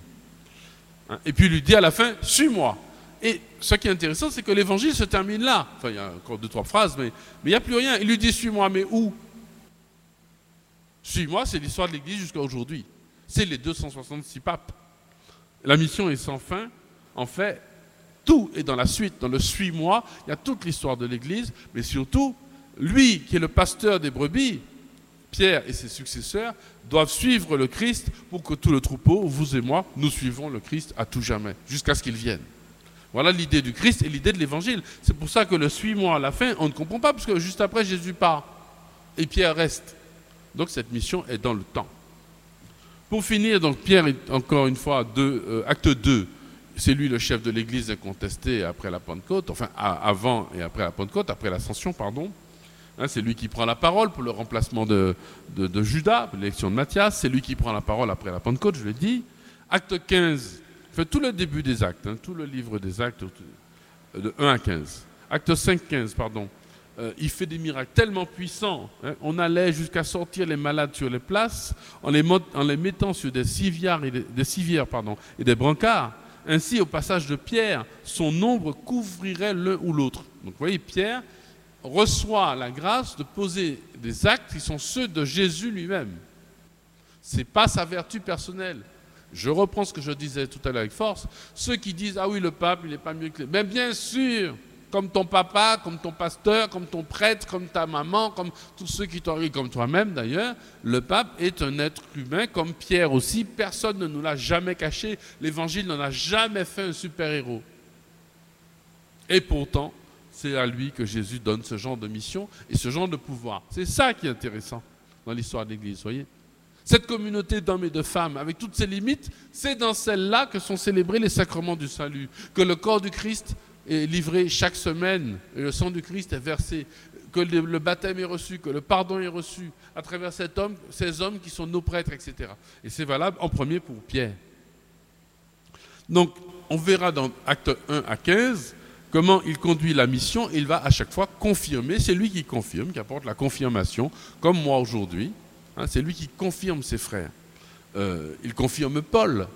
Hein, Et puis il lui dit à la fin, suis-moi. Et ce qui est intéressant, c'est que l'évangile se termine là. Enfin, il y a encore deux, trois phrases, mais mais il n'y a plus rien. Il lui dit Suis-moi, mais où? Suis-moi, c'est l'histoire de l'Église jusqu'à aujourd'hui. C'est les 266 papes. La mission est sans fin. En fait, tout est dans la suite, dans le Suis-moi. Il y a toute l'histoire de l'Église, mais surtout, lui qui est le pasteur des brebis, Pierre et ses successeurs, doivent suivre le Christ pour que tout le troupeau, vous et moi, nous suivons le Christ à tout jamais, jusqu'à ce qu'il vienne. Voilà l'idée du Christ et l'idée de l'évangile. C'est pour ça que le suis-moi à la fin, on ne comprend pas, parce que juste après, Jésus part et Pierre reste. Donc cette mission est dans le temps. Pour finir, donc Pierre encore une fois, deux, euh, acte 2, c'est lui le chef de l'Église incontesté après la Pentecôte, enfin avant et après la Pentecôte, après l'ascension, pardon. Hein, c'est lui qui prend la parole pour le remplacement de, Judas, l'élection de Matthias. C'est lui qui prend la parole après la Pentecôte, je l'ai dit. Acte 15, fait tout le début des actes, hein, tout le livre des actes, euh, de 1 à 15. Acte 5, 15, pardon. Euh, il fait des miracles tellement puissants. hein. On allait jusqu'à sortir les malades sur les places en les, mettant sur des civières, et des, et des brancards. Ainsi, au passage de Pierre, son nombre couvrirait l'un ou l'autre. Donc, vous voyez, Pierre reçoit la grâce de poser des actes qui sont ceux de Jésus lui-même. Ce n'est pas sa vertu personnelle. Je reprends ce que je disais tout à l'heure avec force. Ceux qui disent Ah oui, le pape, il n'est pas mieux que les. Mais bien sûr, comme ton papa, comme ton pasteur, comme ton prêtre, comme ta maman, comme tous ceux qui t'ont comme toi-même d'ailleurs, le pape est un être humain, comme Pierre aussi. Personne ne nous l'a jamais caché. L'évangile n'en a jamais fait un super-héros. Et pourtant, c'est à lui que Jésus donne ce genre de mission et ce genre de pouvoir. C'est ça qui est intéressant dans l'histoire de l'Église, voyez. Cette communauté d'hommes et de femmes, avec toutes ses limites, c'est dans celle-là que sont célébrés les sacrements du salut, que le corps du Christ est livré chaque semaine et le sang du Christ est versé, que le, baptême est reçu, que le pardon est reçu à travers ces hommes qui sont nos prêtres, etc. Et c'est valable en premier pour Pierre. Donc, on verra dans Acte 1 à 15 comment il conduit la mission. Il va à chaque fois confirmer. C'est lui qui confirme, qui apporte la confirmation, comme moi aujourd'hui. Hein, c'est lui qui confirme ses frères. Euh, il confirme Paul.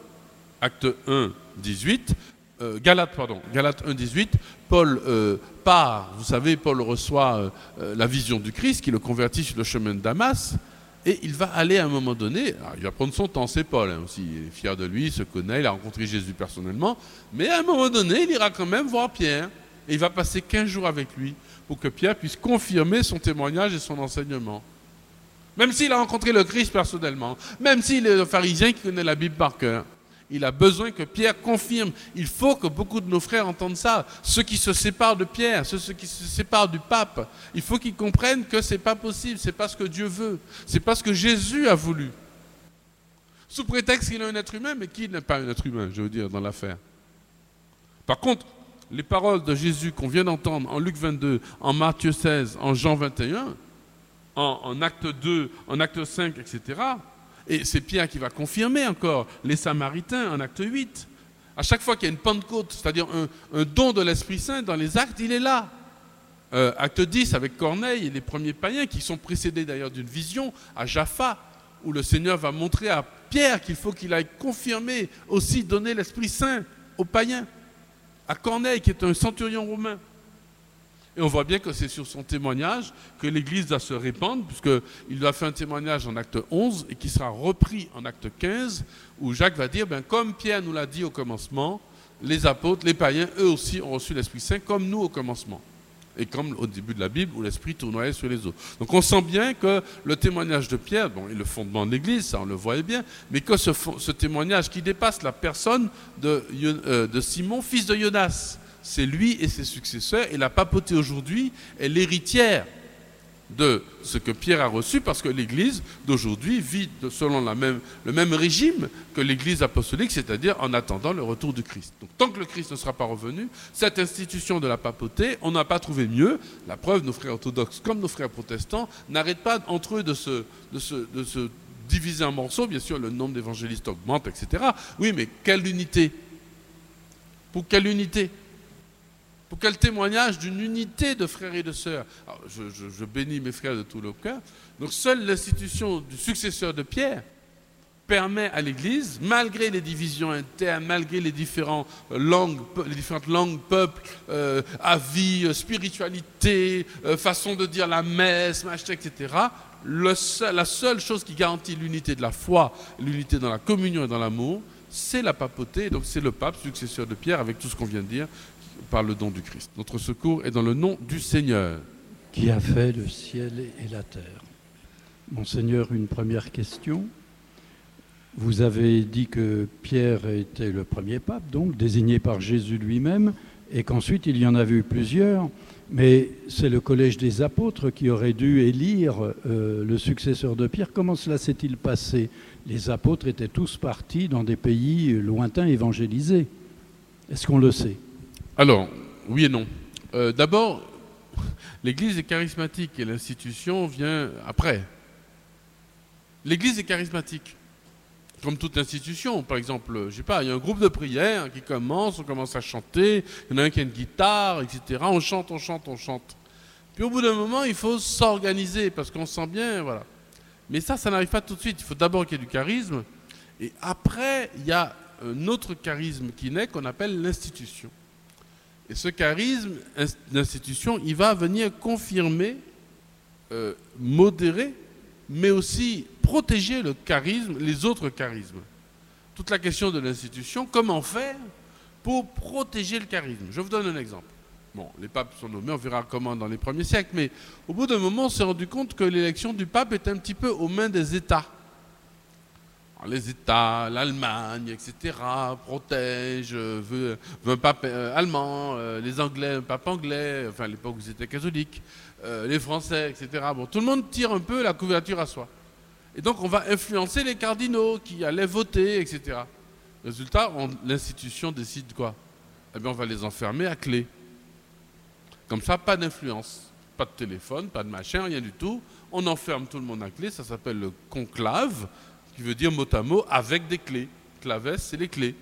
Acte 1, 18. Euh, Galate, pardon. Galate 1, 18. Paul euh, part. Vous savez, Paul reçoit la vision du Christ qui le convertit sur le chemin de Damas. Et il va aller à un moment donné, il va prendre son temps, c'est Paul hein, aussi, il est fier de lui, il se connaît, il a rencontré Jésus personnellement, mais à un moment donné, il ira quand même voir Pierre, et il va passer 15 jours avec lui, pour que Pierre puisse confirmer son témoignage et son enseignement. Même s'il a rencontré le Christ personnellement, même s'il est un pharisien qui connaît la Bible par cœur, il a besoin que Pierre confirme. Il faut que beaucoup de nos frères entendent ça. Ceux qui se séparent de Pierre, ceux, qui se séparent du pape, il faut qu'ils comprennent que ce n'est pas possible, c'est pas ce que Dieu veut, c'est pas ce que Jésus a voulu. Sous prétexte qu'il est un être humain, mais qui n'est pas un être humain, je veux dire, dans l'affaire. Par contre, les paroles de Jésus qu'on vient d'entendre en Luc 22, en Matthieu 16, en Jean 21, en, en acte 2, en acte 5, etc., et c'est Pierre qui va confirmer encore les Samaritains en acte 8. À chaque fois qu'il y a une Pentecôte, c'est-à-dire un, don de l'Esprit Saint dans les actes, il est là. Euh, acte 10 avec Corneille et les premiers païens qui sont précédés d'ailleurs d'une vision à Jaffa, où le Seigneur va montrer à Pierre qu'il faut qu'il aille confirmer, aussi donner l'Esprit Saint aux païens. À Corneille qui est un centurion romain. Et on voit bien que c'est sur son témoignage que l'Église doit se répandre, puisqu'il doit faire un témoignage en acte 11 et qui sera repris en acte 15, où Jacques va dire, ben, comme Pierre nous l'a dit au commencement, les apôtres, les païens, eux aussi ont reçu l'Esprit Saint, comme nous au commencement. Et comme au début de la Bible, où l'Esprit tournoyait sur les eaux. Donc on sent bien que le témoignage de Pierre, bon, est le fondement de l'Église, ça on le voyait bien, mais que ce, témoignage qui dépasse la personne de, euh, de Simon, fils de Jonas, c'est lui et ses successeurs, et la papauté aujourd'hui est l'héritière de ce que Pierre a reçu, parce que l'Église d'aujourd'hui vit selon le même régime que l'Église apostolique, c'est-à-dire en attendant le retour du Christ. Donc tant que le Christ ne sera pas revenu, cette institution de la papauté, on n'a pas trouvé mieux. La preuve, nos frères orthodoxes comme nos frères protestants n'arrêtent pas entre eux de se diviser en morceaux. Bien sûr, le nombre d'évangélistes augmente, etc. Oui, mais quelle unité? Pour quelle unité? Pour quel témoignage d'une unité de frères et de sœurs. Je, bénis mes frères de tout le cœur. Donc seule l'institution du successeur de Pierre permet à l'Église, malgré les divisions internes, malgré les, différents langues, les différentes langues, peuples, euh, avis, euh, spiritualité, euh, façon de dire la messe, etc., le seul- la seule chose qui garantit l'unité de la foi, l'unité dans la communion et dans l'amour, c'est la papauté, donc c'est le pape, successeur de Pierre, avec tout ce qu'on vient de dire, par le don du Christ. Notre secours est dans le nom du Seigneur. qui a fait le ciel et la terre. Monseigneur, une première question. Vous avez dit que Pierre était le premier pape, donc désigné par Jésus lui-même, et qu'ensuite il y en avait eu plusieurs, mais c'est le collège des apôtres qui aurait dû élire euh, le successeur de Pierre. Comment cela s'est-il passé? Les apôtres étaient tous partis dans des pays lointains évangélisés. Est-ce qu'on le sait? Alors, oui et non. Euh, D'abord, l'Église est charismatique et l'institution vient après. L'Église est charismatique. Comme toute institution, par exemple, je sais pas, il y a un groupe de prière qui commence, on commence à chanter, il y en a un qui a une guitare, etc. On chante, on chante, on chante. Puis au bout d'un moment, il faut s'organiser parce qu'on sent bien, voilà. Mais ça, ça n'arrive pas tout de suite. Il faut d'abord qu'il y ait du charisme. Et après, il y a un autre charisme qui naît qu'on appelle l'institution. Et ce charisme ins- d'institution, il va venir confirmer, euh, modérer, mais aussi protéger le charisme, les autres charismes. Toute la question de l'institution, comment faire pour protéger le charisme? Je vous donne un exemple. Bon, les papes sont nommés, on verra comment dans les premiers siècles, mais au bout d'un moment, on s'est rendu compte que l'élection du pape est un petit peu aux mains des États. Les États, l'Allemagne, etc., protègent, veut, un pape euh, allemand, euh, les Anglais, un pape anglais, enfin à l'époque où ils étaient catholiques, euh, les Français, etc. Bon, tout le monde tire un peu la couverture à soi. Et donc on va influencer les cardinaux qui allaient voter, etc. Résultat, on- l'institution décide quoi? Eh bien, on va les enfermer à clé. Comme ça, pas d'influence, pas de téléphone, pas de machin, rien du tout. On enferme tout le monde à clé, ça s'appelle le conclave, qui veut dire mot à mot avec des clés. Claves, c'est les clés.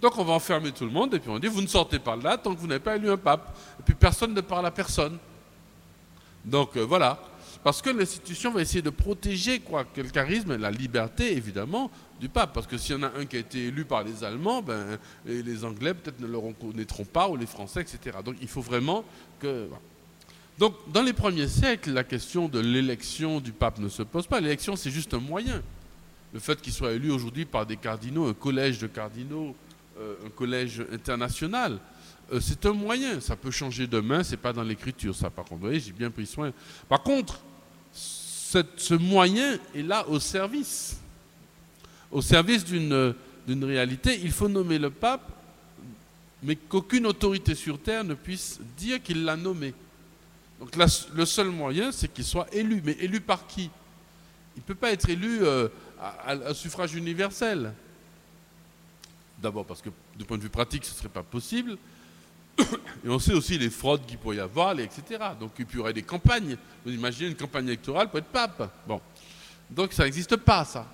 Donc on va enfermer tout le monde et puis on dit vous ne sortez pas de là tant que vous n'avez pas élu un pape. Et puis personne ne parle à personne. Donc euh, voilà. Parce que l'institution va essayer de protéger quoi, que le charisme et la liberté, évidemment, du pape. Parce que s'il y en a un qui a été élu par les Allemands, ben, les Anglais peut-être ne le reconnaîtront pas, ou les Français, etc. Donc il faut vraiment que. Donc dans les premiers siècles, la question de l'élection du pape ne se pose pas. L'élection, c'est juste un moyen. Le fait qu'il soit élu aujourd'hui par des cardinaux, un collège de cardinaux, euh, un collège international, euh, c'est un moyen. Ça peut changer demain, c'est pas dans l'écriture, ça par contre. Vous voyez, j'ai bien pris soin. Par contre, ce moyen est là au service. Au service d'une réalité. Il faut nommer le pape, mais qu'aucune autorité sur terre ne puisse dire qu'il l'a nommé. Donc la- le seul moyen, c'est qu'il soit élu. Mais élu par qui? Il ne peut pas être élu euh, à, à- suffrage universel. D'abord parce que du point de vue pratique, ce ne serait pas possible. Et on sait aussi les fraudes qu'il pourrait y avoir, etc. Donc il y aurait des campagnes. Vous imaginez une campagne électorale pour être pape. Bon. Donc ça n'existe pas, ça.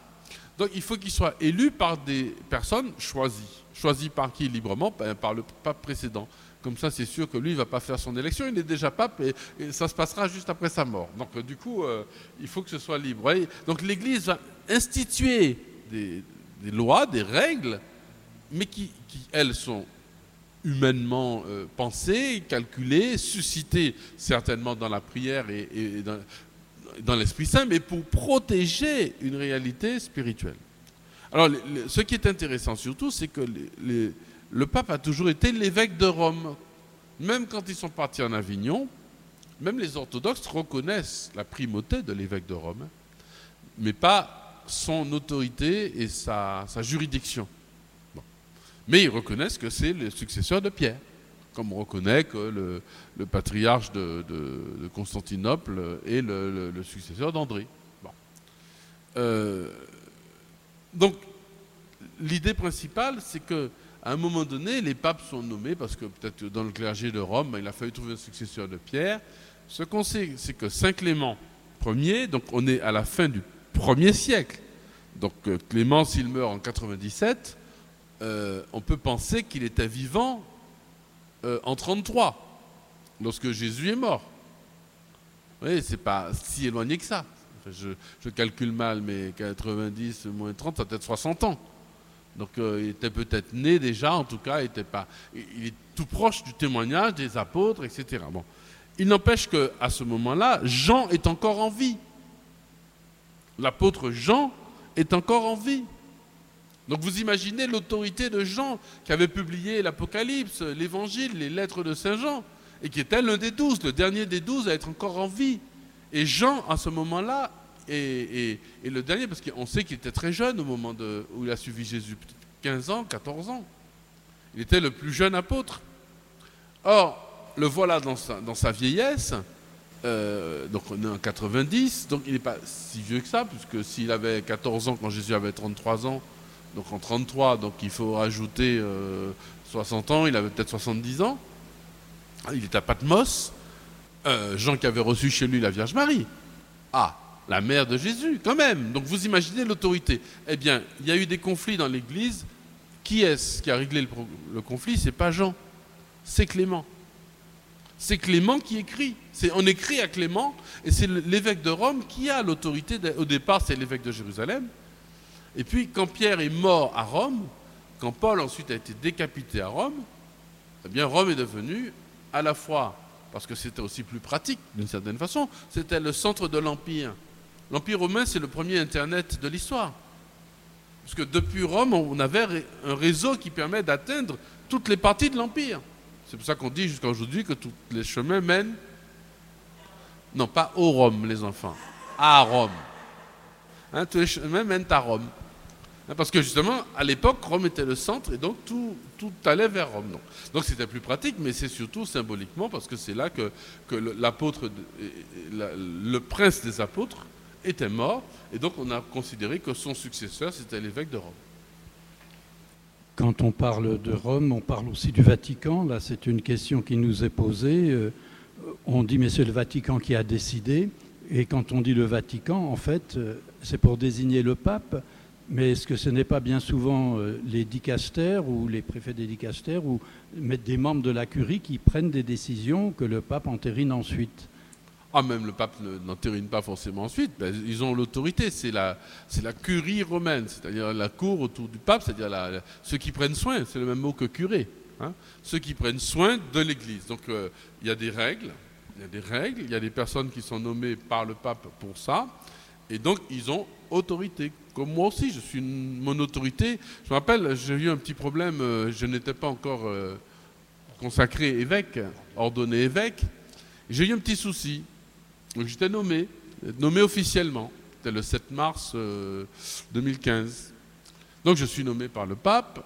Donc il faut qu'il soit élu par des personnes choisies. Choisies par qui? Librement Par le pape précédent. Comme ça, c'est sûr que lui, il ne va pas faire son élection. Il est déjà pape et, ça se passera juste après sa mort. Donc euh, du coup, euh, il faut que ce soit libre. Donc l'Église va instituer des, lois, des règles, mais qui, elles, sont humainement euh, pensées, calculées, suscitées certainement dans la prière et, dans, l'Esprit Saint, mais pour protéger une réalité spirituelle. Alors, ce qui est intéressant surtout, c'est que les- le pape a toujours été l'évêque de Rome. Même quand ils sont partis en Avignon, même les orthodoxes reconnaissent la primauté de l'évêque de Rome, mais pas son autorité et sa, juridiction. Mais ils reconnaissent que c'est le successeur de Pierre, comme on reconnaît que le, patriarche de, Constantinople est le, successeur d'André. Euh, donc, l'idée principale, c'est que à un moment donné, les papes sont nommés parce que peut-être dans le clergé de Rome, il a fallu trouver un successeur de Pierre. Ce qu'on sait, c'est que Saint Clément Ier, donc on est à la fin du premier siècle. Donc euh, Clément, s'il meurt en 97, euh, on peut penser qu'il était vivant euh, en 33, lorsque Jésus est mort. Oui, c'est pas si éloigné que ça. Je calcule mal, mais 90 moins 30, ça peut être 60 ans. Donc euh, il était peut-être né déjà, en tout cas, il, était pas, il- est tout proche du témoignage des apôtres, etc. Bon. Il n'empêche qu'à ce moment-là, Jean est encore en vie. L'apôtre Jean est encore en vie. Donc vous imaginez l'autorité de Jean qui avait publié l'Apocalypse, l'Évangile, les lettres de Saint Jean, et qui était l'un des douze, le dernier des douze à être encore en vie. Et Jean, à ce moment-là, est le dernier, parce qu'on sait qu'il était très jeune au moment de- où il a suivi Jésus, peut-être 15 ans, 14 ans. Il était le plus jeune apôtre. Or, le voilà dans sa, vieillesse, euh, donc on est en 90, donc il n'est pas si vieux que ça, puisque s'il avait 14 ans quand Jésus avait 33 ans, donc en 33, donc il faut rajouter euh, 60 ans, il avait peut-être 70 ans. Il est à Patmos. Euh, Jean qui avait reçu chez lui la Vierge Marie. Ah, la mère de Jésus, quand même. Donc vous imaginez l'autorité. Eh bien, il y a eu des conflits dans l'Église. Qui est-ce qui a réglé le, le conflit? C'est pas Jean, c'est Clément. C'est Clément qui écrit. On écrit à Clément, et c'est l'évêque de Rome qui a l'autorité. au départ, c'est l'évêque de Jérusalem. Et puis, quand Pierre est mort à Rome, quand Paul ensuite a été décapité à Rome, eh bien, Rome est devenue à la fois, parce que c'était aussi plus pratique d'une certaine façon, c'était le centre de l'Empire. L'Empire romain, c'est le premier Internet de l'histoire. Parce que depuis Rome, on avait un réseau qui permet d'atteindre toutes les parties de l'Empire. C'est pour ça qu'on dit jusqu'à aujourd'hui que tous les chemins mènent, non pas au Rome, les enfants, à Rome. Hein, tous les chemins mènent à Rome. Hein, Parce que justement, à l'époque, Rome était le centre et donc tout, tout allait vers Rome. Donc donc c'était plus pratique, mais c'est surtout symboliquement parce que c'est là que, que l'apôtre, le prince des apôtres était mort et donc on a considéré que son successeur c'était l'évêque de Rome. Quand on parle de Rome, on parle aussi du Vatican. Là, c'est une question qui nous est posée. Euh, On dit, mais c'est le Vatican qui a décidé. Et quand on dit le Vatican, en fait, euh, c'est pour désigner le pape. Mais est-ce que ce n'est pas bien souvent euh, les dicastères ou les préfets des dicastères ou des membres de la curie qui prennent des décisions que le pape entérine ensuite? Ah, même le pape ne- n'entérine pas forcément ensuite. Ben, ils ont l'autorité. C'est la, la curie romaine, c'est-à-dire la cour autour du pape, c'est-à-dire ceux qui prennent soin. C'est le même mot que curé. hein. ceux qui prennent soin de l'Église. Donc euh, il y a des règles. Il y a des règles. Il y a des personnes qui sont nommées par le pape pour ça. Et donc ils ont autorité. Comme moi aussi, je suis mon autorité. Je me rappelle, j'ai eu un petit problème. euh, je n'étais pas encore euh, consacré évêque, ordonné évêque. J'ai eu un petit souci. Donc j'étais nommé, nommé officiellement. C'était le 7 mars euh, 2015. Donc je suis nommé par le pape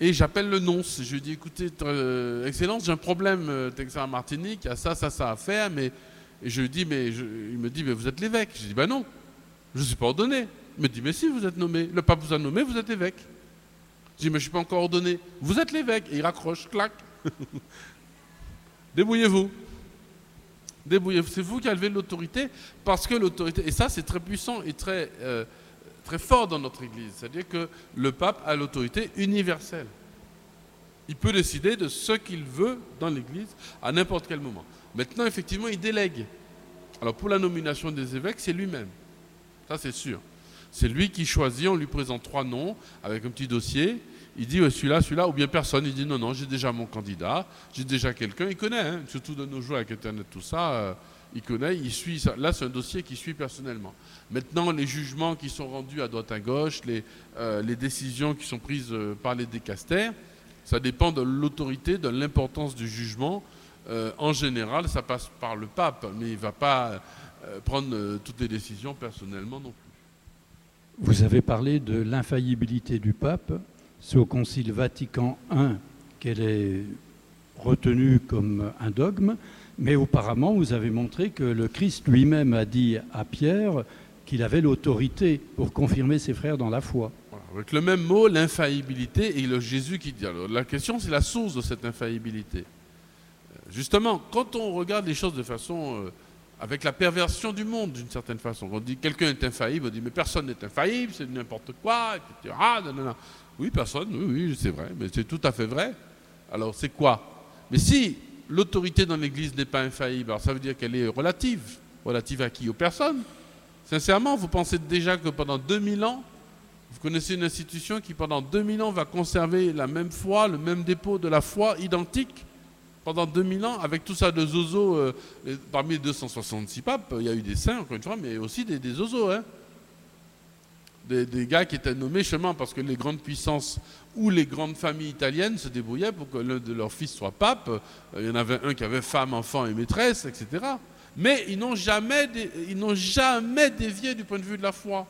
et j'appelle le nonce. Je lui dis écoutez, euh, Excellence, j'ai un problème, euh, Texas Martinique, il y a ça, ça, ça à faire, mais et je lui dis mais je- il me dit mais vous êtes l'évêque. Je dis ben non, je ne suis pas ordonné. Il me dit mais si vous êtes nommé, le pape vous a nommé, vous êtes évêque. Je dis mais je suis pas encore ordonné. Vous êtes l'évêque et il raccroche, clac. Débrouillez-vous. C'est vous qui avez l'autorité parce que l'autorité, et ça c'est très puissant et très, euh, très fort dans notre Église, c'est-à-dire que le pape a l'autorité universelle. Il peut décider de ce qu'il veut dans l'Église à n'importe quel moment. Maintenant, effectivement, il délègue. Alors pour la nomination des évêques, c'est lui-même. Ça c'est sûr. C'est lui qui choisit, on lui présente trois noms avec un petit dossier. Il dit celui-là, celui-là, ou bien personne. Il dit non, non, j'ai déjà mon candidat, j'ai déjà quelqu'un. Il connaît, hein, surtout de nos jours avec Internet, tout ça. euh, il connaît, il suit ça. Là, c'est un dossier qu'il suit personnellement. Maintenant, les jugements qui sont rendus à droite à gauche, les, euh, décisions qui sont prises euh, par les décastères, ça dépend de l'autorité, de l'importance du jugement. En général, ça passe par le pape, mais il ne va pas prendre toutes les décisions personnellement non plus. Vous avez parlé de l'infaillibilité du pape. C'est au Concile Vatican I qu'elle est retenue comme un dogme, mais auparavant, vous avez montré que le Christ lui-même a dit à Pierre qu'il avait l'autorité pour confirmer ses frères dans la foi. Avec le même mot, l'infaillibilité, et le Jésus qui dit. Alors, la question, c'est la source de cette infaillibilité. Euh, Justement, quand on regarde les choses de façon. euh, avec la perversion du monde, d'une certaine façon. On dit quelqu'un est infaillible, on dit mais personne n'est infaillible, c'est n'importe quoi, etc. Ah, non, non, non. Oui, personne, oui, oui, c'est vrai, mais c'est tout à fait vrai. Alors, c'est quoi? Mais si l'autorité dans l'Église n'est pas infaillible, alors ça veut dire qu'elle est relative. Relative à qui? Aux personnes. Sincèrement, vous pensez déjà que pendant 2000 ans, vous connaissez une institution qui pendant 2000 ans va conserver la même foi, le même dépôt de la foi identique? Pendant 2000 ans, avec tout ça de zozo, euh, parmi les 266 papes, il y a eu des saints, encore une fois, mais aussi des, des zozos. Hein. Des, gars qui étaient nommés chemin parce que les grandes puissances ou les grandes familles italiennes se débrouillaient pour que l'un de leurs fils soit pape. Euh, Il y en avait un qui avait femme, enfant et maîtresse, etc. Mais ils n'ont jamais, dévié du point de vue de la foi.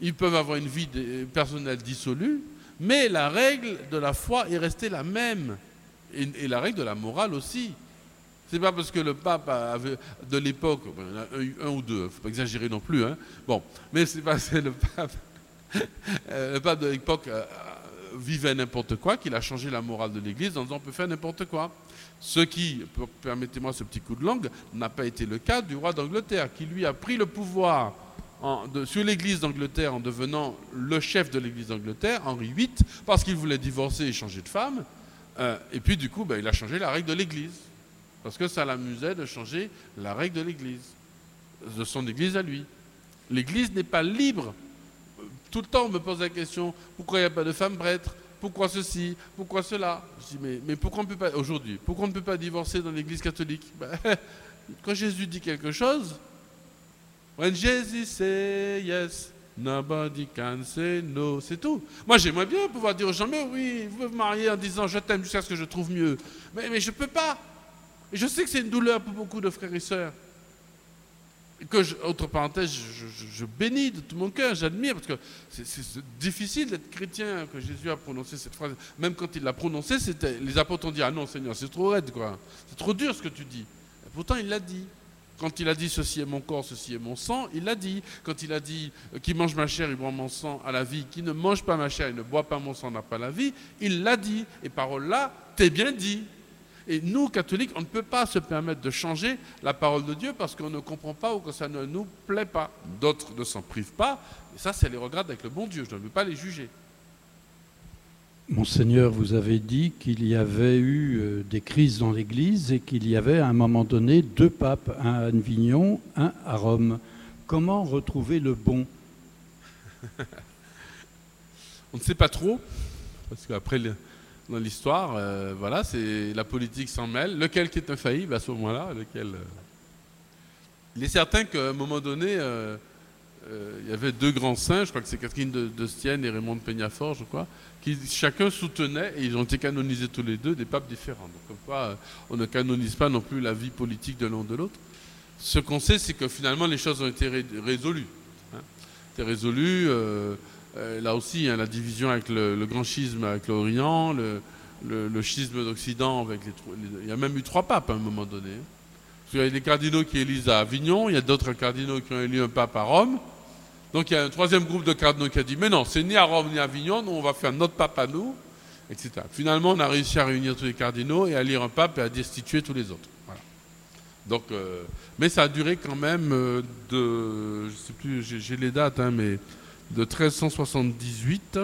Ils peuvent avoir une vie personnelle dissolue, mais la règle de la foi est restée la même. Et la règle de la morale aussi. C'est pas parce que le pape avait, de l'époque, il eu un, ou deux, faut pas exagérer non plus, hein. Bon, mais c'est parce que le pape, euh, le pape de l'époque euh, vivait n'importe quoi qu'il a changé la morale de l'Église en disant on peut faire n'importe quoi. Ce qui, per- permettez-moi ce petit coup de langue, n'a pas été le cas du roi d'Angleterre, qui lui a pris le pouvoir sur l'Église d'Angleterre en devenant le chef de l'Église d'Angleterre, Henri VIII, parce qu'il voulait divorcer et changer de femme. Euh, et puis du coup, ben, il a changé la règle de l'Église. Parce que ça l'amusait de changer la règle de l'Église, de son Église à lui. L'Église n'est pas libre. Tout le temps, on me pose la question, pourquoi il n'y a pas de femmes prêtres? Pourquoi ceci? Pourquoi cela? Je dis, mais, mais pourquoi on peut pas, aujourd'hui, pourquoi on ne peut pas divorcer dans l'Église catholique? Ben, Quand Jésus dit quelque chose, When Jesus say yes, nobody can say no. C'est tout. Moi, j'aimerais bien pouvoir dire aux gens, mais oui, vous pouvez vous marier en disant je t'aime jusqu'à ce que je trouve mieux. Mais je ne peux pas. Et je sais que c'est une douleur pour beaucoup de frères et sœurs. Que autre parenthèse, je, bénis de tout mon cœur, j'admire, parce que c'est- difficile d'être chrétien que Jésus a prononcé cette phrase. Même quand il l'a prononcée, les apôtres ont dit Ah non, Seigneur, c'est trop raide, quoi. C'est trop dur ce que tu dis. Pourtant, il l'a dit. Quand il a dit ceci est mon corps, ceci est mon sang, il l'a dit. Quand il a dit euh, qui mange ma chair, il boit mon sang à la vie, qui ne mange pas ma chair, il ne boit pas mon sang, n'a pas la vie, il l'a dit. Et parole là, t'es bien dit. Et nous, catholiques, on ne peut pas se permettre de changer la parole de Dieu parce qu'on ne comprend pas ou que ça ne nous plaît pas. D'autres ne s'en privent pas. Et ça, c'est les regards avec le bon Dieu. Je ne veux pas les juger. Monseigneur, vous avez dit qu'il y avait eu euh, des crises dans l'Église et qu'il y avait à un moment donné deux papes, un à Avignon, un à Rome. Comment retrouver le bon? On ne sait pas trop, parce qu'après, dans l'histoire, euh, voilà, c'est la politique s'en mêle. Lequel qui est infaillible à ce moment-là lequel, euh, Il est certain qu'à un moment donné, euh, il y avait deux grands saints, je crois que c'est Catherine de, Stienne et Raymond de Peñafort, je crois, qui chacun soutenait, et ils ont été canonisés tous les deux, des papes différents. Donc, comme quoi, on ne canonise pas non plus la vie politique de l'un ou de l'autre. Ce qu'on sait, c'est que finalement, les choses ont été ré- résolues. Hein. Été résolues. Euh, là aussi, hein, la division avec le, grand schisme avec l'Orient, le, schisme d'Occident avec les, les- Il y a même eu trois papes à un moment donné. qu'il y a des cardinaux qui élisent à Avignon, il y a d'autres cardinaux qui ont élu un pape à Rome. Donc il y a un troisième groupe de cardinaux qui a dit Mais non, c'est ni à Rome ni à Avignon, nous on va faire notre pape à nous, etc. Finalement, on a réussi à réunir tous les cardinaux et à lire un pape et à destituer tous les autres. Euh, mais ça a duré quand même euh, de. Je sais plus, j'ai j'ai les dates, hein, mais de 1378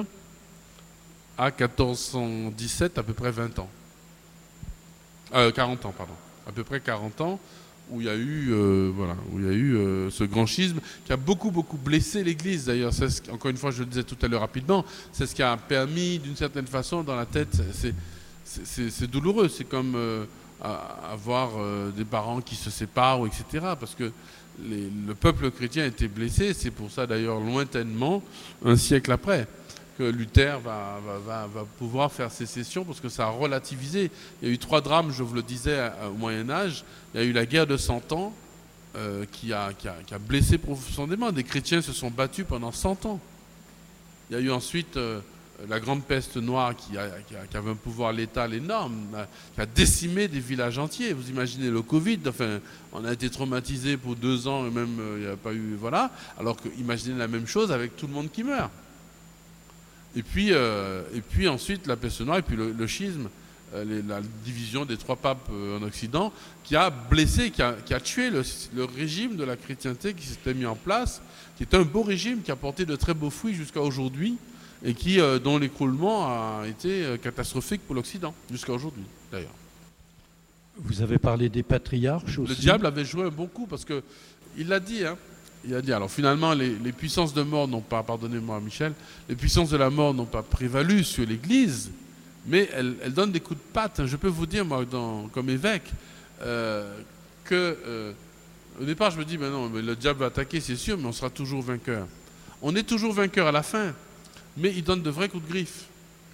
à 1417, à peu près 20 ans. Euh, 40 ans, pardon. À peu près 40 ans, où il y a eu, euh, voilà, où il y a eu euh, ce grand schisme qui a beaucoup, beaucoup blessé l'Église. D'ailleurs, c'est ce encore une fois, je le disais tout à l'heure rapidement, c'est ce qui a permis, d'une certaine façon, dans la tête, c'est- douloureux. C'est comme euh, avoir euh, des parents qui se séparent, etc. Parce que le peuple chrétien a été blessé. C'est pour ça, d'ailleurs, lointainement, un siècle après, que Luther va, pouvoir faire sécession, parce que ça a relativisé. Il y a eu trois drames, je vous le disais, au Moyen Âge. Il y a eu la guerre de Cent Ans, euh, qui a blessé profondément. Des chrétiens se sont battus pendant 100 ans. Il y a eu ensuite euh, la grande peste noire qui, a- avait un pouvoir létal énorme, euh, qui a décimé des villages entiers. Vous imaginez le Covid, enfin, on a été traumatisé pour deux ans et même euh, il n'y a pas eu. Voilà. Alors que imaginez la même chose avec tout le monde qui meurt. Et puis, euh, et puis ensuite la peste noire et puis le, schisme, la division des trois papes en Occident, qui a blessé, qui a, qui a tué le, le régime de la chrétienté qui s'était mis en place, qui est un beau régime qui a porté de très beaux fruits jusqu'à aujourd'hui et qui, euh, dont l'écroulement a été euh, catastrophique pour l'Occident, jusqu'à aujourd'hui d'ailleurs. Vous avez parlé des patriarches aussi. Le diable avait joué un bon coup parce que il l'a dit, hein, il a dit, alors finalement, les, les puissances de mort n'ont pas, pardonnez-moi Michel, les puissances de la mort n'ont pas prévalu sur l'Église, mais elles, elles donnent des coups de patte. Je peux vous dire, moi, dans- comme évêque, euh, que euh, au départ, je me dis, ben non, mais le diable va attaquer, c'est sûr, mais on sera toujours vainqueur. On est toujours vainqueur à la fin, mais il donne de vrais coups de griffe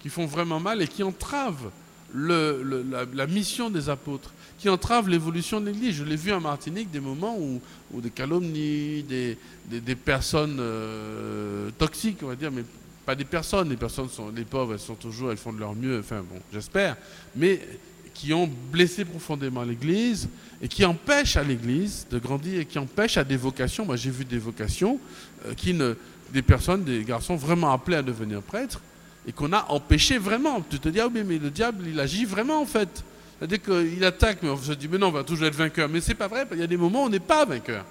qui font vraiment mal et qui entravent la, mission des apôtres, qui entravent l'évolution de l'Église. Je l'ai vu en Martinique, des moments où, des calomnies, des personnes euh, toxiques, on va dire, mais pas des personnes. Les personnes sont, les pauvres, elles sont toujours, elles font de leur mieux. Enfin bon, j'espère, mais qui ont blessé profondément l'Église et qui empêchent à l'Église de grandir et qui empêchent à des vocations. Moi, j'ai vu des vocations euh, qui ne, des personnes, des garçons vraiment appelés à devenir prêtres et qu'on a empêché vraiment. Tu te dis, ah oui, mais le diable, il agit vraiment en fait. C'est-à-dire qu'il attaque, mais on se dit, mais non, on va toujours être vainqueur. Mais c'est pas vrai, il y a des moments où on n'est pas vainqueur.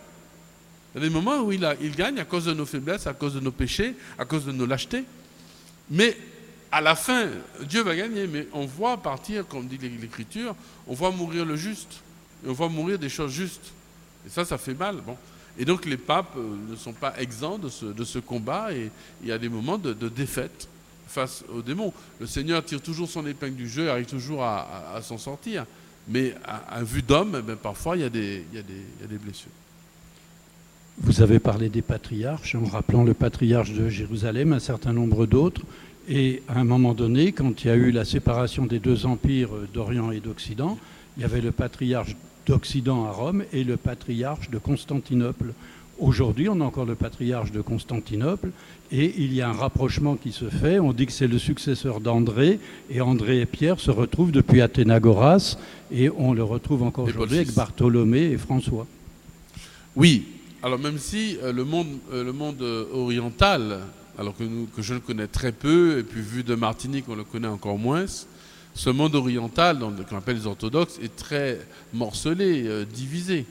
Il y a des moments où il, il gagne à cause de nos faiblesses, à cause de nos péchés, à cause de nos lâchetés. Mais à la fin, Dieu va gagner. Mais on voit partir, comme dit l'Écriture, on voit mourir le juste. Et on voit mourir des choses justes. Et ça, ça fait mal. Bon. Et donc les papes euh, ne sont pas exempts de ce, combat et il y a des moments de, défaite face aux démons. Le Seigneur tire toujours son épingle du jeu, arrive toujours à, s'en sortir. Mais à, à vue d'homme, eh ben, parfois il y, a des, il y a des- il y a des blessures. Vous avez parlé des patriarches, en rappelant le patriarche de Jérusalem, un certain nombre d'autres. Et à un moment donné, quand il y a eu la séparation des deux empires euh, d'Orient et d'Occident, il y avait le patriarche d'Occident à Rome et le patriarche de Constantinople. Aujourd'hui, on a encore le patriarche de Constantinople et il y a un rapprochement qui se fait. On dit que c'est le successeur d'André et André et Pierre se retrouvent depuis Athénagoras et on le retrouve encore aujourd'hui avec. Bartholomé et François. Oui, alors même si euh, le monde, euh, le monde euh, oriental, alors que, nous, que je le connais très peu, et puis vu de Martinique, on le connaît encore moins, ce monde oriental, qu'on appelle les orthodoxes, est très morcelé, euh, divisé.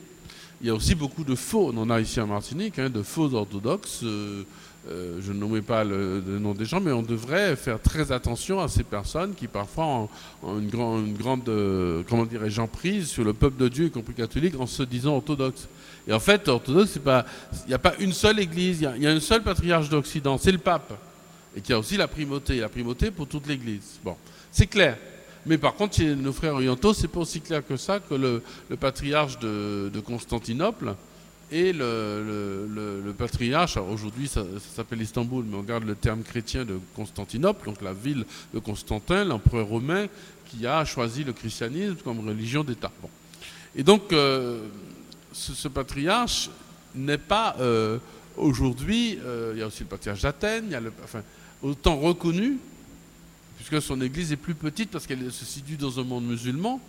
Il y a aussi beaucoup de faux, on en a ici en Martinique, hein, de faux orthodoxes. euh, euh, je ne nommais pas le, nom des gens, mais on devrait faire très attention à ces personnes qui parfois ont, une, une grande, comment dirais-je, emprise sur le peuple de Dieu, y compris catholique, en se disant orthodoxe. Et en fait, orthodoxe, il n'y a pas une seule église, il y y, a un seul patriarche d'Occident, c'est le pape, et qui a aussi la primauté, la primauté pour toute l'église. Bon, c'est clair. Mais par contre, chez nos frères orientaux, c'est pas aussi clair que ça que le, patriarche de, Constantinople et le, patriarche, aujourd'hui ça, s'appelle Istanbul, mais on garde le terme chrétien de Constantinople, donc la ville de Constantin, l'empereur romain, qui a choisi le christianisme comme religion d'État. Bon. Et donc, euh, ce, ce patriarche n'est pas euh, aujourd'hui, euh, il y a aussi le patriarche d'Athènes, il y a le, enfin, autant reconnu, puisque son église est plus petite parce qu'elle se situe dans un monde musulman,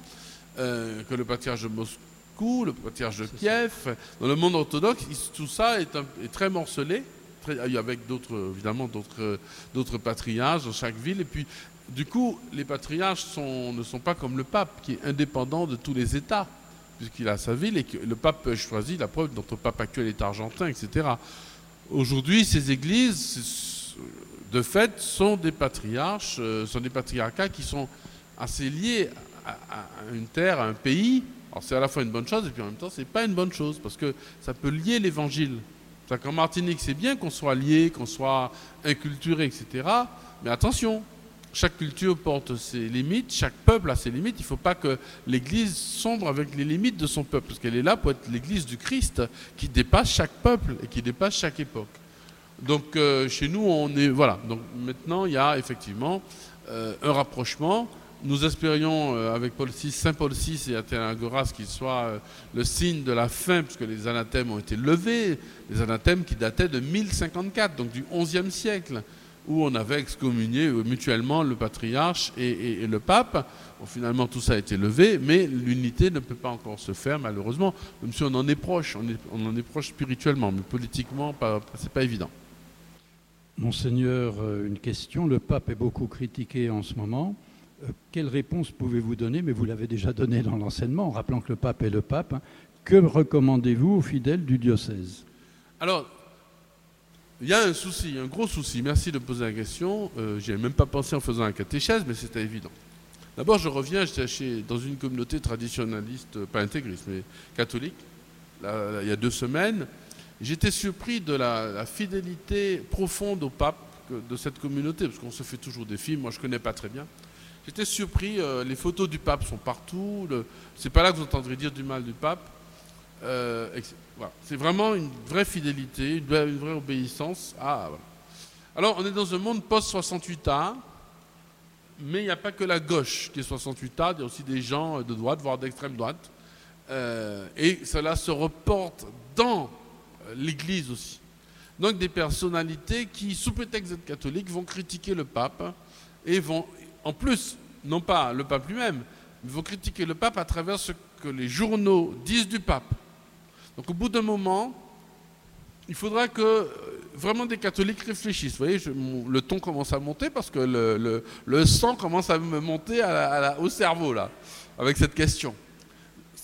euh, que le patriarche de Moscou, le patriarche de Kiev. Dans le monde orthodoxe, tout ça est, un- est très morcelé, très- avec d'autres, évidemment, d'autres, d'autres patriarches dans chaque ville. Et puis, du coup, les patriarches sont- ne sont pas comme le pape, qui est indépendant de tous les États, puisqu'il a sa ville et que le pape peut choisir. La preuve, notre pape actuel est argentin, etc. Aujourd'hui, ces églises, de fait, sont des patriarches, euh, sont des patriarcats qui sont assez liés à, une terre, à un pays. Alors c'est à la fois une bonne chose et puis en même temps c'est pas une bonne chose parce que ça peut lier l'évangile. Qu'en Martinique c'est bien qu'on soit lié, qu'on soit inculturé, etc. Mais attention, chaque culture porte ses limites, chaque peuple a ses limites. Il ne faut pas que l'Église sombre avec les limites de son peuple, parce qu'elle est là pour être l'Église du Christ qui dépasse chaque peuple et qui dépasse chaque époque. Donc euh, chez nous, on est voilà. Donc maintenant, il y a effectivement euh, un rapprochement. Nous espérions euh, avec Paul VI, Saint Paul VI et Athénagoras qu'il soit le signe de la fin, puisque les anathèmes ont été levés, les anathèmes qui dataient de 1054, donc du XIe siècle, où on avait excommunié mutuellement le patriarche et, le pape. Finalement, tout ça a été levé, mais l'unité ne peut pas encore se faire, malheureusement, même si on en est proche, on, est- on en est proche spirituellement, mais politiquement, pas, c'est pas évident. Monseigneur, euh, une question. Le pape est beaucoup critiqué en ce moment. Euh, Quelle réponse pouvez-vous donner? Mais vous l'avez déjà donné dans l'enseignement, en rappelant que le pape est le pape. hein. Que recommandez-vous aux fidèles du diocèse? Alors, il y a un souci, un gros souci. Merci de poser la question. Euh, J'y avais même pas pensé en faisant un catéchèse, mais c'était évident. D'abord, je reviens, j'étais dans une communauté traditionnaliste, pas intégriste, mais catholique, il y a deux semaines. J'étais surpris de la, fidélité profonde au pape de cette communauté, parce qu'on se fait toujours des films, moi je ne connais pas très bien. J'étais surpris, euh, les photos du pape sont partout, c'est pas là que vous entendrez dire du mal du pape. Euh, c'est- vraiment une vraie fidélité, une vraie, obéissance. Ah. Alors on est dans un monde post-68A, mais il n'y a pas que la gauche qui est 68A, il y a aussi des gens de droite, voire d'extrême droite. Euh, et cela se reporte dans l'Église aussi. Donc des personnalités qui, sous prétexte d'être catholiques, vont critiquer le pape et vont, en plus, non pas le pape lui-même, mais vont critiquer le pape à travers ce que les journaux disent du pape. Donc au bout d'un moment, il faudra que euh, vraiment des catholiques réfléchissent. Vous voyez, je- le ton commence à monter parce que le, sang commence à me monter au cerveau, là, avec cette question.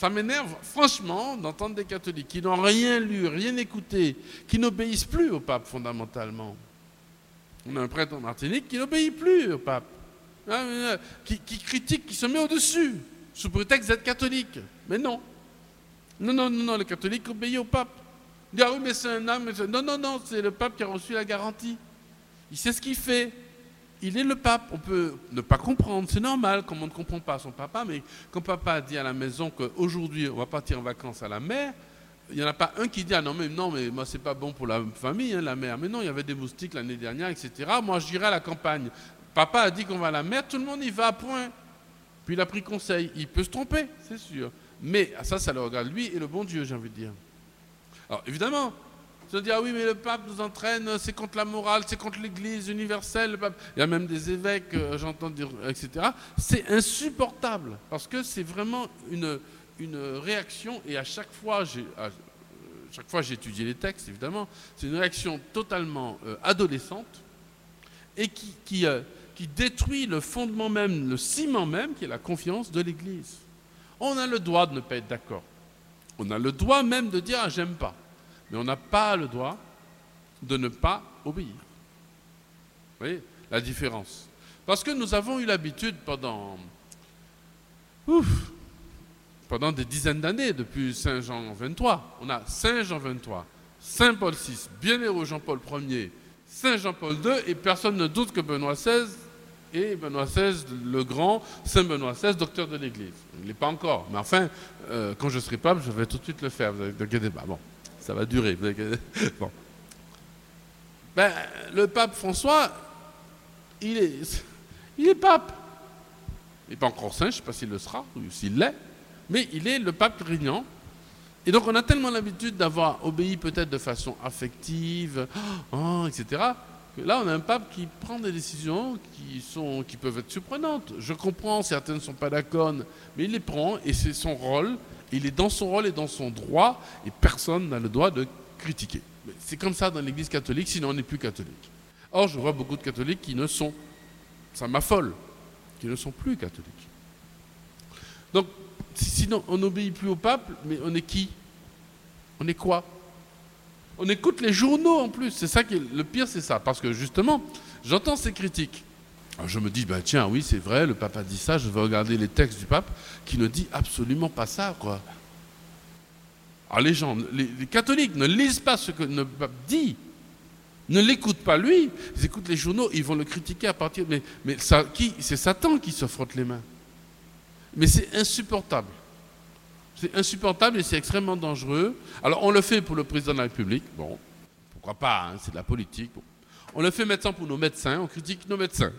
Ça m'énerve, franchement, d'entendre des catholiques qui n'ont rien lu, rien écouté, qui n'obéissent plus au pape fondamentalement. On a un prêtre en Martinique qui n'obéit plus au pape, Hein, euh, qui, critique, qui se met au-dessus, sous prétexte d'être catholique. Mais non. Non, non, non, non, le catholique obéit au pape. Il dit, ah oui, mais c'est un c'est- Non, non, non, c'est le pape qui a reçu la garantie. Il sait ce qu'il fait. Il est le pape. On peut ne pas comprendre. C'est normal, comme on ne comprend pas son papa. Mais quand papa dit à la maison qu'aujourd'hui, on va partir en vacances à la mer, il n'y en a pas un qui dit Ah non, mais non, mais moi, c'est pas bon pour la famille, hein, la mer. Mais non, il y avait des moustiques l'année dernière, etc. Moi, j'irai à la campagne. Papa a dit qu'on va à la mer, tout le monde y va, point. Puis il a pris conseil. Il peut se tromper, c'est sûr. Mais ça, ça le regarde lui et le bon Dieu, j'ai envie de dire. Alors évidemment, se dire ah oui mais le pape nous entraîne, c'est contre la morale, c'est contre l'Église universelle. Il y a même des évêques, euh, j'entends dire, etc. C'est insupportable parce que c'est vraiment une, une réaction et à chaque fois j'ai euh, chaque fois j'ai étudié les textes évidemment, c'est une réaction totalement euh, adolescente et qui, qui, qui détruit le fondement même, le ciment même qui est la confiance de l'Église. On a le droit de ne pas être d'accord. On a le droit même de dire ah, j'aime pas. Mais on n'a pas le droit de ne pas obéir. Vous voyez la différence? Parce que nous avons eu l'habitude pendant. Ouf Pendant des dizaines d'années, depuis Saint Jean 23. On a Saint Jean 23, Saint Paul VI, Bienheureux Jean-Paul Ier, Saint Jean-Paul II, et personne ne doute que Benoît XVI et Benoît XVI le Grand, Saint Benoît XVI, docteur de l'Église. Il n'est pas encore, mais enfin, euh, quand je serai pape, je vais tout de suite le faire, vous inquiétez pas. Bon, ça va durer. Ben, le pape François, il est, il est pape. Il n'est pas encore saint, je ne sais pas s'il le sera, ou s'il l'est, mais il est le pape régnant. Et donc on a tellement l'habitude d'avoir obéi peut-être de façon affective, oh, etc., que là on a un pape qui prend des décisions qui, sont, qui peuvent être surprenantes. Je comprends, certains ne sont pas d'accord, mais il les prend et c'est son rôle. Il est dans son rôle et dans son droit et personne n'a le droit de critiquer. C'est comme ça dans l'Église catholique, sinon on n'est plus catholique. Or, je vois beaucoup de catholiques qui ne sont, ça m'affole, qui ne sont plus catholiques. Donc, si- sinon on n'obéit plus au pape, mais on est qui? On est quoi? On écoute les journaux en plus. C'est ça qui est le pire, c'est ça, parce que justement, j'entends ces critiques. Je me dis, bah, tiens, oui, c'est vrai, le pape a dit ça, je vais regarder les textes du pape qui ne dit absolument pas ça, quoi. Alors les gens, les, catholiques ne lisent pas ce que le pape dit, ne l'écoutent pas lui, ils écoutent les journaux, ils vont le critiquer à partir. Mais, c'est Satan qui se frotte les mains. Mais c'est insupportable. C'est insupportable et c'est extrêmement dangereux. Alors on le fait pour le président de la République, bon, pourquoi pas, hein, c'est de la politique. On le fait maintenant pour nos médecins, on critique nos médecins.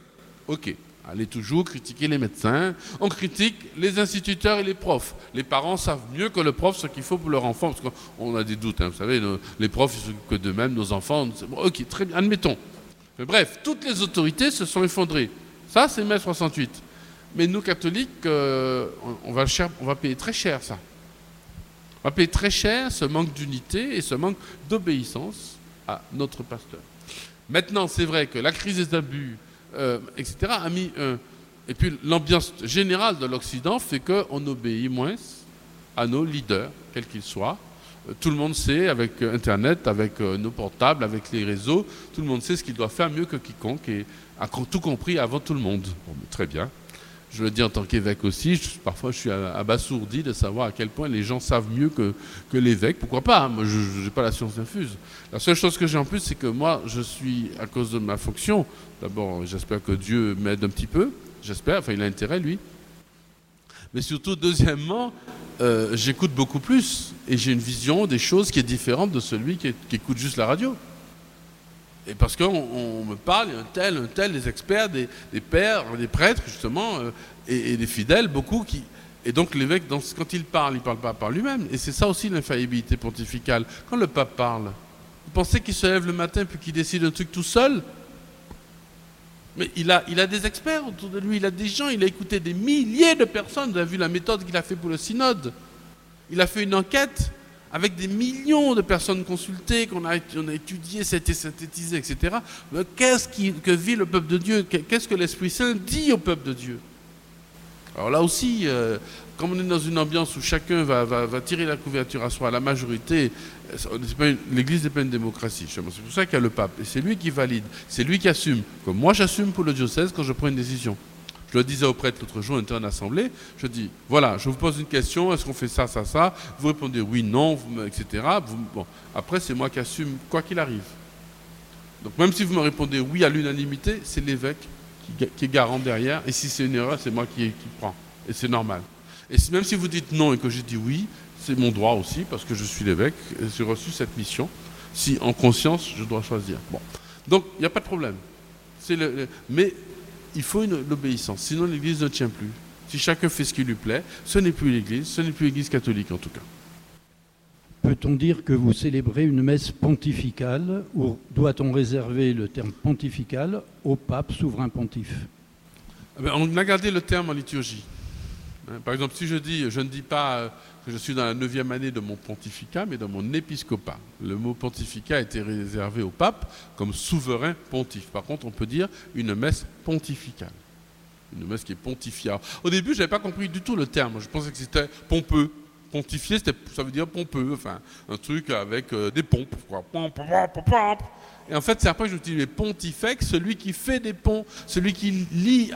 Ok, allez toujours critiquer les médecins. On critique les instituteurs et les profs. Les parents savent mieux que le prof ce qu'il faut pour leur enfant, parce qu'on a des doutes, hein, vous savez, les profs ils que d'eux-mêmes, nos enfants. ok, très bien, admettons. Mais bref, toutes les autorités se sont effondrées. Ça, c'est mai 68. Mais nous, catholiques, euh, on, va on va payer très cher ça. On va payer très cher ce manque d'unité et ce manque d'obéissance à notre pasteur. Maintenant, c'est vrai que la crise des abus, euh, etc., a mis un. Et puis l'ambiance générale de l'Occident fait qu'on obéit moins à nos leaders, quels qu'ils soient. Euh, Tout le monde sait, avec euh, Internet, avec nos portables, avec les réseaux, tout le monde sait ce qu'il doit faire mieux que quiconque et a tout compris avant tout le monde. Très bien. Je le dis en tant qu'évêque aussi, parfois je suis abasourdi de savoir à quel point les gens savent mieux que, que l'évêque. Pourquoi pas hein, Moi, je n'ai pas la science infuse. La seule chose que j'ai en plus, c'est que moi, je suis, à cause de ma fonction, d'abord, j'espère que Dieu m'aide un petit peu, j'espère, enfin, il a intérêt, lui. Mais surtout, deuxièmement, euh, j'écoute beaucoup plus et j'ai une vision des choses qui est différente de celui qui écoute juste la radio. Et parce qu'on on me parle, un tel, un tel, des experts, des, pères, des prêtres, justement, euh, et, des fidèles, beaucoup qui. Et donc l'évêque, quand il parle, il ne parle pas par lui-même. Et c'est ça aussi l'infaillibilité pontificale. Quand le pape parle, vous pensez qu'il se lève le matin puis qu'il décide un truc tout seul? Mais il a, il a des experts autour de lui, il a des gens, il a écouté des milliers de personnes. Vous avez vu la méthode qu'il a fait pour le synode Il a fait une enquête avec des millions de personnes consultées, qu'on a, on a étudié, ça a été synthétisé, etc. Qu'est-ce que vit le peuple de Dieu? Qu'est-ce que l'Esprit Saint dit au peuple de Dieu? Alors là aussi, euh, comme on est dans une ambiance où chacun va, va- tirer la couverture à soi, la majorité, euh, l'Église n'est pas une démocratie. C'est pour ça qu'il y a le pape. Et c'est lui qui valide, c'est lui qui assume. Comme moi j'assume pour le diocèse quand je prends une décision. Je le disais au prêtre l'autre jour, on était en assemblée, je dis, voilà, je vous pose une question, est-ce qu'on fait ça, ça, ça? Vous répondez oui, non, etc. Bon. Après, c'est moi qui assume quoi qu'il arrive. Donc même si vous me répondez oui à l'unanimité, c'est l'évêque qui, qui est garant derrière, et si c'est une erreur, c'est moi qui, qui prends. Et c'est normal. Et même si vous dites non et que j'ai dit oui, c'est mon droit aussi, parce que je suis l'évêque, j'ai reçu cette mission. Si en conscience, je dois choisir. Bon. Donc, il n'y a pas de problème. Mais il faut une- l'obéissance, sinon l'Église ne tient plus. Si chacun fait ce qui lui plaît, ce n'est plus l'Église, ce n'est plus l'Église catholique en tout cas. Peut-on dire que vous célébrez une messe pontificale ou doit-on réserver le terme pontifical au pape souverain pontife? Eh on a gardé le terme en liturgie. Hein, Par exemple, si je dis, je ne dis pas euh, que je suis dans la neuvième année de mon pontificat, mais dans mon épiscopat. Le mot pontificat été réservé au pape comme souverain pontife. Par contre, on peut dire une messe pontificale. Une messe qui est pontifiale. Au début, je n'avais pas compris du tout le terme. Je pensais que c'était pompeux. Pontifier, ça veut dire pompeux. Enfin, un truc avec euh, des pompes. Et en fait, c'est après que je me suis mais pontifex, celui qui fait des ponts, celui qui lie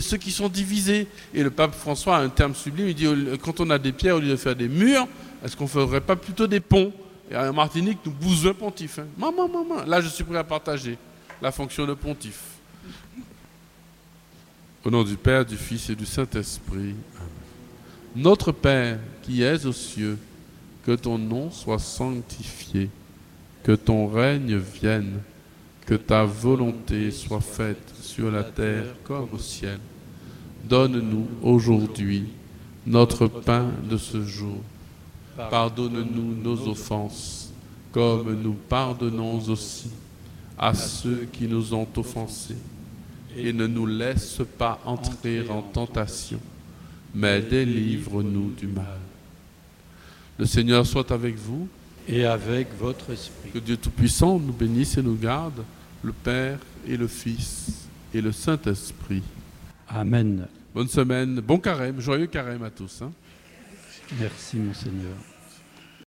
ceux qui sont divisés. Et le pape François a un terme sublime, il dit, quand on a des pierres, au lieu de faire des murs, est-ce qu'on ne ferait pas plutôt des ponts? Et en Martinique, nous bousons pontife. hein. Maman, maman, là je suis prêt à partager la fonction de pontife. Au nom du Père, du Fils et du Saint-Esprit. Notre Père qui es aux cieux, que ton nom soit sanctifié, que ton règne vienne, que ta volonté soit faite sur la terre comme au ciel. Donne-nous aujourd'hui notre pain de ce jour. Pardonne-nous nos offenses, comme nous pardonnons aussi à ceux qui nous ont offensés. Et ne nous laisse pas entrer en tentation, mais délivre-nous du mal. Le Seigneur soit avec vous. et avec votre esprit. Que Dieu Tout-Puissant nous bénisse et nous garde, le Père et le Fils et le Saint-Esprit. Amen. Bonne semaine, bon carême, joyeux carême à tous. hein. Merci, Monseigneur.